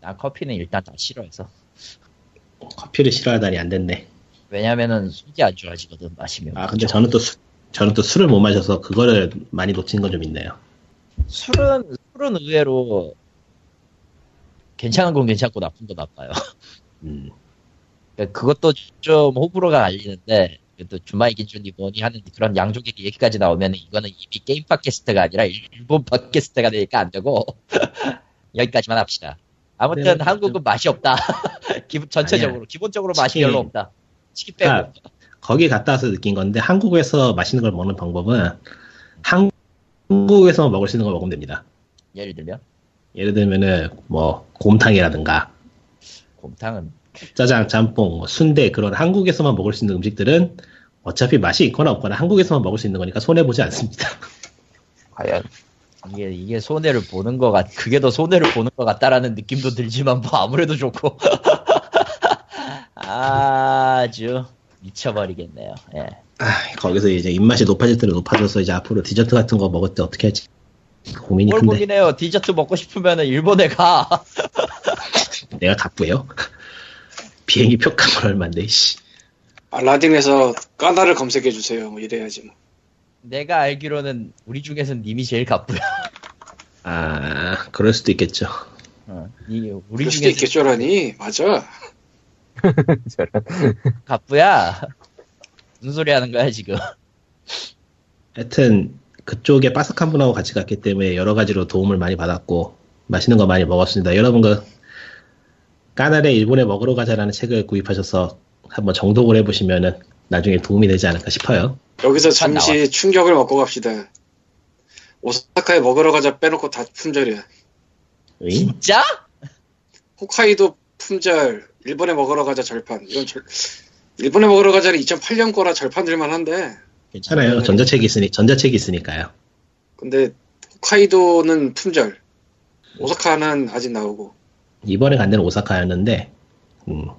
난 커피는 일단 다 싫어해서. 커피를 싫어하다니 안 됐네. 왜냐면은 속이 안 좋아지거든, 마시면. 아 근데 저는 또 수- 저는 또 술을 못 마셔서 그거를 많이 놓친 건 좀 있네요. 술은, 술은 의외로 괜찮은 건 괜찮고 나쁜 건 나빠요. 음. 그러니까 그것도 좀 호불호가 갈리는데, 또 주마이 긴준이 뭐니 하는 그런 양쪽의 얘기까지 나오면 이거는 이미 게임 팟캐스트가 아니라 일본 팟캐스트가 되니까 안 되고, 여기까지만 합시다. 아무튼 네, 한국은 맛이 없다. 기본, 전체적으로, 아니야. 기본적으로 맛이 치킨. 별로 없다. 치킨 빼고. 아, 거기 갔다 와서 느낀 건데 한국에서 맛있는 걸 먹는 방법은 한국에서만 먹을 수 있는 걸 먹으면 됩니다. 예를 들면, 예를 들면은 뭐 곰탕이라든가 곰탕은 짜장, 짬뽕, 뭐 순대 그런 한국에서만 먹을 수 있는 음식들은 어차피 맛이 있거나 없거나 한국에서만 먹을 수 있는 거니까 손해 보지 않습니다. 과연 이게 이게 손해를 보는 것 같, 그게 더 손해를 보는 것 같다라는 느낌도 들지만 뭐 아무래도 좋고 아주 미쳐버리겠네요. 예. 아, 거기서 이제 입맛이 높아질 대로 높아져서 이제 앞으로 디저트 같은 거 먹을 때 어떻게 할지 고민이 뭘 큰데 보긴 해요. 디저트 먹고 싶으면은 일본에 가. 내가 갑부예요. 비행기 표값은 얼마인데 씨. 알라딘에서 까나를 검색해 주세요. 뭐 이래야지 뭐. 내가 알기로는 우리 중에선 님이 제일 가쁘야. 아 그럴 수도 있겠죠. 어, 이 우리 중에서 있겠죠라니 맞아. 저런 가쁘야. 무슨 소리 하는 거야 지금? 하여튼 그쪽에 바삭한 분하고 같이 갔기 때문에 여러 가지로 도움을 많이 받았고 맛있는 거 많이 먹었습니다. 여러분과 까나레 일본에 먹으러 가자라는 책을 구입하셔서 한번 정독을 해보시면은 나중에 도움이 되지 않을까 싶어요. 여기서 참 잠시 충격을 먹고 갑시다. 오사카에 먹으러 가자 빼놓고 다 품절이야. 응? 진짜? 홋카이도 품절, 일본에 먹으러 가자 절판. 이건 절... 일본에 먹으러 가자는 2008년 거라 절판 될만 한데. 괜찮아요. 전자책이 있으니 전자책이 있으니까요. 근데 홋카이도는 품절. 오사카는 아직 나오고. 이번에 간 데는 오사카였는데 음,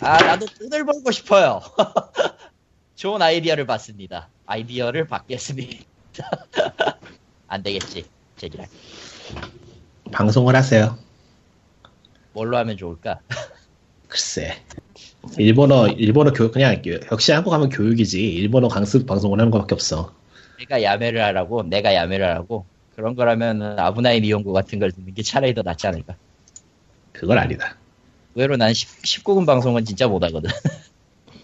아 나도 돈을 벌고 싶어요. 좋은 아이디어를 받습니다. 아이디어를 받겠습니다. 안 되겠지. 제기랄. 방송을 하세요. 뭘로 하면 좋을까? 글쎄. 일본어 일본어 교육 그냥 역시 한국 하면 교육이지 일본어 강습 방송을 하는 것밖에 없어. 내가 야매를 하라고, 내가 야매를 하라고. 그런 거라면 아브나인 이용구 같은 걸 듣는 게 차라리 더 낫지 않을까. 그건 아니다. 의외로 난 10, 19금 방송은 진짜 못하거든.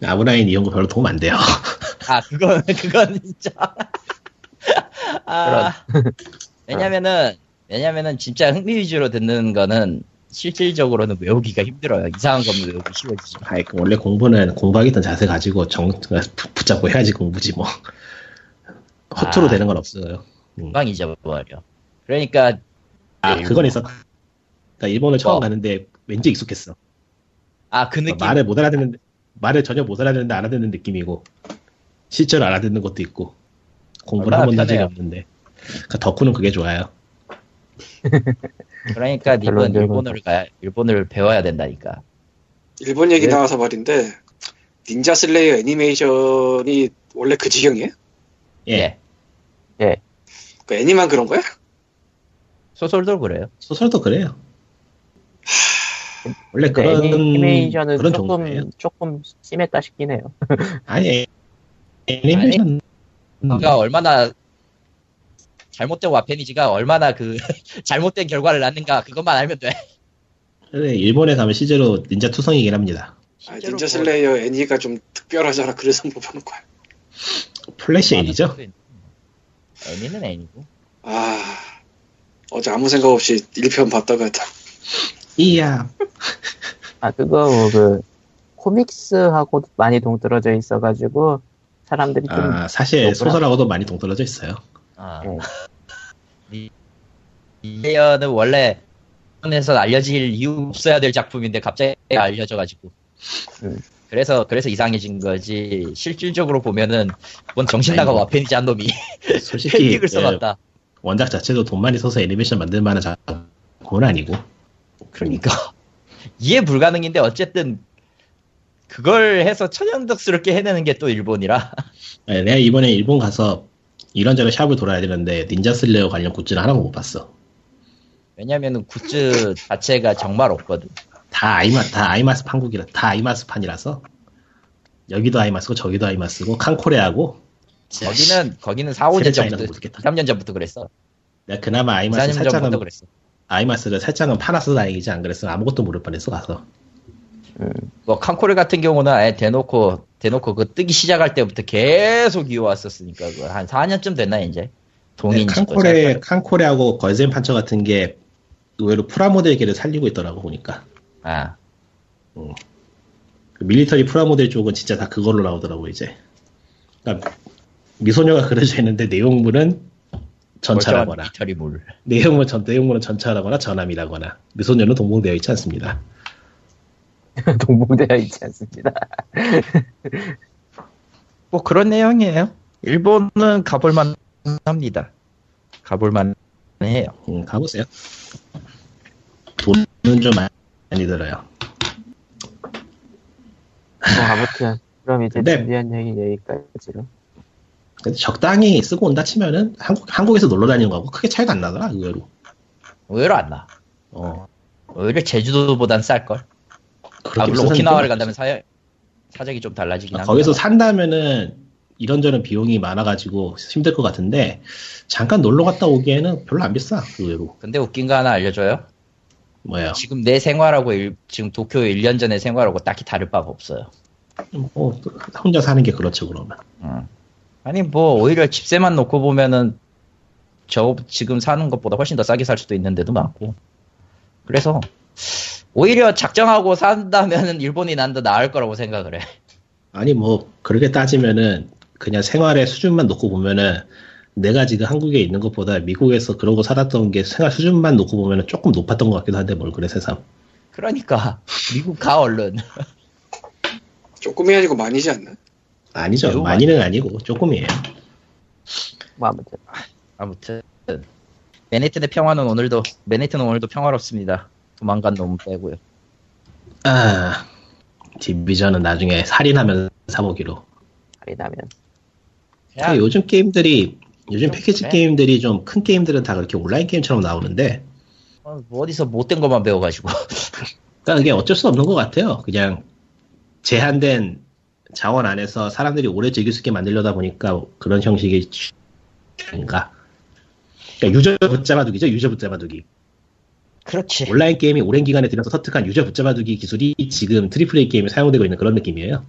아브라인 이런 거 별로 도움 안 돼요. 아, 그건, 그건 진짜. 아, 왜냐면은, 왜냐면은 진짜 흥미 위주로 듣는 거는 실질적으로는 외우기가 힘들어요. 이상한 거면 외우기 쉬워지죠. 아이, 그 원래 공부는 공부하겠다는 자세 가지고 정, 부- 붙잡고 해야지 공부지 뭐. 허투루 아. 되는 건 없어요. 음. 금방 잊어버려. 그러니까, 아, 네, 그건 있었다. 그러니까 일본을 처음 뭐? 가는데 왠지 익숙했어. 아, 그 느낌. 말을 못 알아듣는, 말을 전혀 못 알아듣는데 알아듣는 느낌이고, 실제로 알아듣는 것도 있고, 공부를 한 번도 한 적이. 없는데. 그러니까 덕후는 그게 좋아요. 그러니까 님은 결론적으로. 일본어를 가야, 일본어를 배워야 된다니까. 일본 얘기 네. 나와서 말인데 닌자 슬레이어 애니메이션이 원래 그 지경이에요? 예. 그 애니만 그런 거야? 소설도 그래요. 소설도 그래요. 원래 그런, 애니메이션은 그런 조금 정도예요. 조금 심했다 싶긴 해요. 아니, 애니메이션. 그가 얼마나 잘못된 와페니지가 얼마나 그 잘못된 결과를 낳는가 그것만 알면 돼. 그래, 일본에 가면 실제로 닌자 투성이긴 합니다. 아, 닌자 뭐- 슬레이어 애니가 좀 특별하잖아. 그래서 못 보는 거야. 플래시 애니죠? 애니는 애니고. 아 어제 아무 생각 없이 1편 봤다가 다 이야. 아 그거 뭐 그 comics하고 많이 동떨어져 있어가지고 사람들이 좀 아, 사실. 소설하고도 많이 동떨어져 있어요. 아. 네. 이- 이레어는 원래 에서 알려질 이유 없어야 될 작품인데 갑자기 알려져가지고. 음. 그래서 그래서 이상해진 거지. 실질적으로 보면은 뭔 정신 나가. 와펜이지 한 놈이 솔직히 팬닉을 그 써놨다. 원작 자체도 돈 많이 써서 애니메이션 만들 만한 작품은 아니고 그러니까 이해 불가능인데 어쨌든 그걸 해서 천연덕스럽게 해내는 게 또 일본이라. 네, 내가 이번에 일본 가서 이런저런 샵을 돌아야 되는데 닌자 슬레이어 관련 굿즈를 하나도 못 봤어. 왜냐면은 굿즈 자체가 정말 없거든. 다 아이마 다 아이마스 판국이라 다 아이마스 판이라서 여기도 아이마스고 저기도 아이마스고 칸코레하고 거기는 거기는 4, 5년 세대 차이나 전부터 모르겠다. 3년 전부터 그랬어. 내가 그나마 4, 아이마스 4년 살짝은 그랬어. 아이마스를 살짝은 파나서 다행이지 안 그랬으면 아무것도 모를 뻔했어 가서. 뭐 칸코레 같은 경우는 아예 대놓고 대놓고 그 뜨기 시작할 때부터 계속 이어왔었으니까 한 4년쯤 됐나 이제. 동인 네, 칸코레 칸코레하고 걸센 판처 같은 게 의외로 프라모델계를 살리고 있더라고 보니까. 아그 밀리터리 프라모델 쪽은 진짜 다 그걸로 나오더라고 이제. 그러니까 미소녀가 그려져 있는데 내용물은 전차라거나. 내용물 전 내용물은 전차라거나 전함이라거나 미소녀는 동봉되어 있지 않습니다. 동봉되어 있지 않습니다. 뭐 그런 내용이에요. 일본은 가볼만 합니다. 가볼만 해요. 음, 가보세요. 돈은 좀 많이 들어요. 뭐 아무튼 그럼 이제 근데- 준비한 얘기 여기까지로. 근데 적당히 쓰고 온다 치면은 한국 한국에서 놀러 다니는 거하고 크게 차이가 안 나더라 의외로. 의외로 안 나. 어. 오히려 제주도보단 쌀 걸. 아, 물론 오키나와를 건 간다면 사, 사정이 좀 달라지긴 아, 합니다. 거기서 산다면은 이런저런 비용이 많아가지고 힘들 것 같은데 잠깐 놀러 갔다 오기에는 별로 안 비싸 의외로. 근데 웃긴 거 하나 알려줘요? 뭐예요? 지금 내 생활하고 일- 지금 도쿄 1년 전의 생활하고 딱히 다를 바가 없어요. 뭐 혼자 사는 게 그렇죠 그러면. 음. 아니 뭐 오히려 집세만 놓고 보면은 저 지금 사는 것보다 훨씬 더 싸게 살 수도 있는 데도 많고 그래서 오히려 작정하고 산다면은 일본이 난 더 나을 거라고 생각을 해. 아니 뭐 그렇게 따지면은 그냥 생활의 수준만 놓고 보면은 내가 지금 한국에 있는 것보다 미국에서 그러고 살았던 게 생활 수준만 놓고 보면은 조금 높았던 것 같기도 한데 뭘 그래 세상. 그러니까 미국 가 얼른. 조금이 아니고 많이지 않나? 아니죠. 많이는 아니고 조금이에요. 뭐 아무튼 아무튼 맨해튼의 평화는 오늘도 맨해튼은 오늘도 평화롭습니다. 도망간 놈 빼고요. 아 디비전은 나중에 살인하면 사보기로. 할인하면 그냥 요즘 게임들이 요즘 좀 패키지 그래. 게임들이 좀 큰 게임들은 다 그렇게 온라인 게임처럼 나오는데 어, 뭐 어디서 못된 것만 배워가지고 그러니까 그게 어쩔 수 없는 것 같아요. 그냥 제한된 자원 안에서 사람들이 오래 즐길 수 있게 만들려다 보니까 그런 형식의 인가. 그러니까 유저 붙잡아두기죠. 유저 붙잡아두기. 그렇지. 온라인 게임이 오랜 기간에 들여서 터득한 유저 붙잡아두기 기술이 지금 triple A 게임에 사용되고 있는 그런 느낌이에요.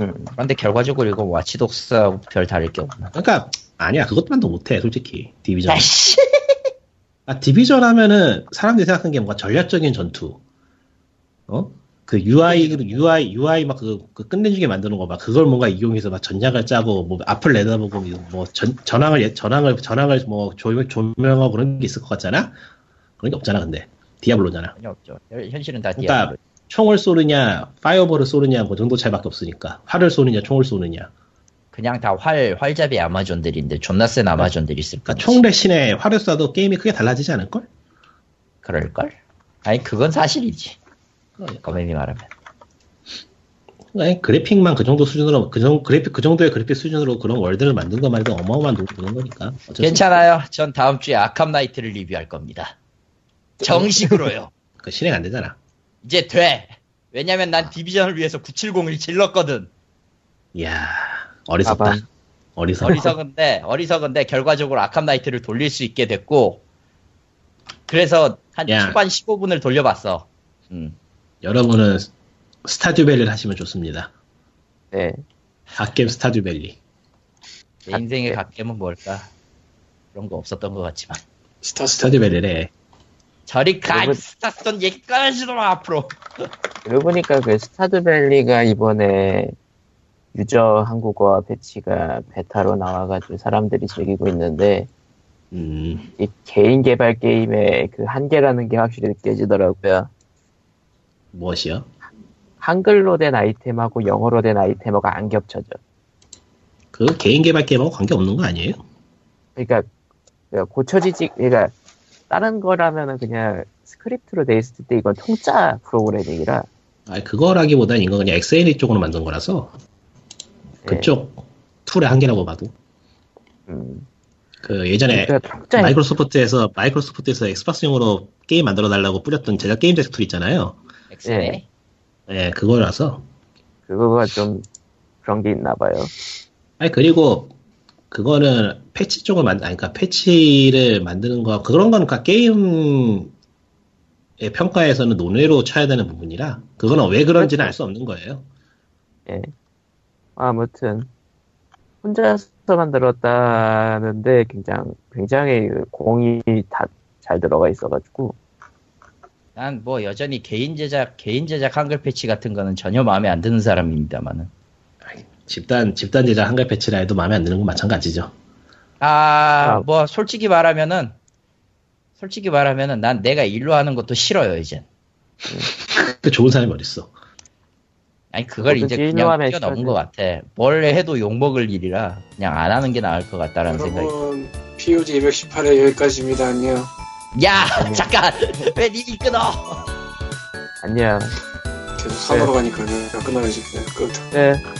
음, 그런데 결과적으로 이거 와치독스하고 별 다를 게 없나. 그러니까 아니야 그것만도 못해 솔직히 디비전. 아, 디비전 하면은 사람들이 생각하는 게 뭔가 전략적인 전투. 어? 그 UI, UI, UI 막 그, 그 끝내주게 만드는 거 막 그걸 뭔가 이용해서 막 전략을 짜고 뭐 앞을 내다보고 뭐 전, 전황을, 예- 전황을, 전황을 뭐 조명, 조명하고 그런 게 있을 것 같잖아? 그런 게 없잖아, 근데. 디아블로잖아. 전혀 없죠. 현- 현실은 다 그러니까 디아블로. 총을 쏘느냐, 파이어볼을 쏘느냐, 그 정도 차이밖에 없으니까. 활을 쏘느냐, 총을 쏘느냐. 그냥 다 활, 활잡이 아마존들인데 존나 센 아마존들이 있을 그러니까. 총 대신에 활을 쏴도 게임이 크게 달라지지 않을 걸? 그럴 걸? 아니, 그건 사실이지. 거맨이 말하면. 아니, 그래픽만 그 정도 수준으로, 그 정도, 그래픽, 그 정도의 그래픽 수준으로 그런 월드를 만든 것만 해도 어마어마한 돈이 드는 거니까. 괜찮아요. 전 다음 주에 아캄 나이트를 리뷰할 겁니다. 정식으로요. 없- 그 실행 안 되잖아. 이제 돼. 왜냐면 난 디비전을 위해서 970을 질렀거든. 이야, 어리석다. 가방. 어리석다. 어리석은데, 어리석은데 결과적으로 아캄 나이트를 돌릴 수 있게 됐고, 그래서 한 야. 초반 15분을 돌려봤어. 음. 여러분은 스타듀밸리를 하시면 좋습니다. 네. 갓겜 스타듀밸리. 내 인생의 갓겜은 뭘까? 그런 거 없었던 것 같지만. 스타 스타. 스타듀밸리래. 저리 가! 여러분- 스타스톤 얘기 꺼내주더라, 앞으로. 그러고 보니까 그 스타듀밸리가 이번에 유저 한국어 패치가 베타로 나와가지고 사람들이 즐기고 있는데 음, 이 개인 개발 게임의 그 한계라는 게 확실히 느껴지더라고요. 무엇이요? 한글로 된 아이템하고 영어로 된 아이템하고 안 겹쳐져. 그 개인 개발 게임하고 관계 없는 거 아니에요? 그러니까 그러니까 고쳐지지 그러니까 다른 거라면은 그냥 스크립트로 돼 있을 때 이건 통짜 프로그래밍이라 아 그거라기보단 이거 그냥 XNA 쪽으로 만든 거라서 예, 그쪽 툴의 한계라고 봐도 음, 그 예전에 그러니까 마이크로소프트에서 마이크로소프트에서 엑스박스용으로 게임 만들어 달라고 뿌렸던 제작 게임 제작 툴 있잖아요. XNA. 예, 그거라서. 그거가 좀 그런 게 있나 봐요. 아니 그리고 그거는 패치 쪽을 만, 아니 그러니까 패치를 만드는 거 그런 거는 그러니까 게임의 평가에서는 논외로 쳐야 되는 부분이라 그거는 왜 그런지는 알 수 없는 거예요. 예. 아무튼 혼자서 만들었다는데 굉장히 굉장히 공이 다 잘 들어가 있어가지고 난 뭐 여전히 개인 제작 개인 제작 한글 패치 같은 거는 전혀 마음에 안 드는 사람입니다만은. 집단 집단 제작 한글 패치라 해도 마음에 안 드는 건 마찬가지죠. 아, 아. 뭐 솔직히 말하면은 솔직히 말하면은 난 내가 일로 하는 것도 싫어요 이젠. 그 좋은 사람이 어딨어. 아니 그걸 이제 그냥 뛰어넘은. 것 같아. 뭘 해도 욕 먹을 일이라 그냥 안 하는 게 나을 것 같다라는 생각이. 여러분 POG 218회 여기까지입니다. 안녕. 야 잠깐 왜 니이 끊어? 아니야. 계속 산으로 가니까는 끊어야지 그냥 끊어. 네.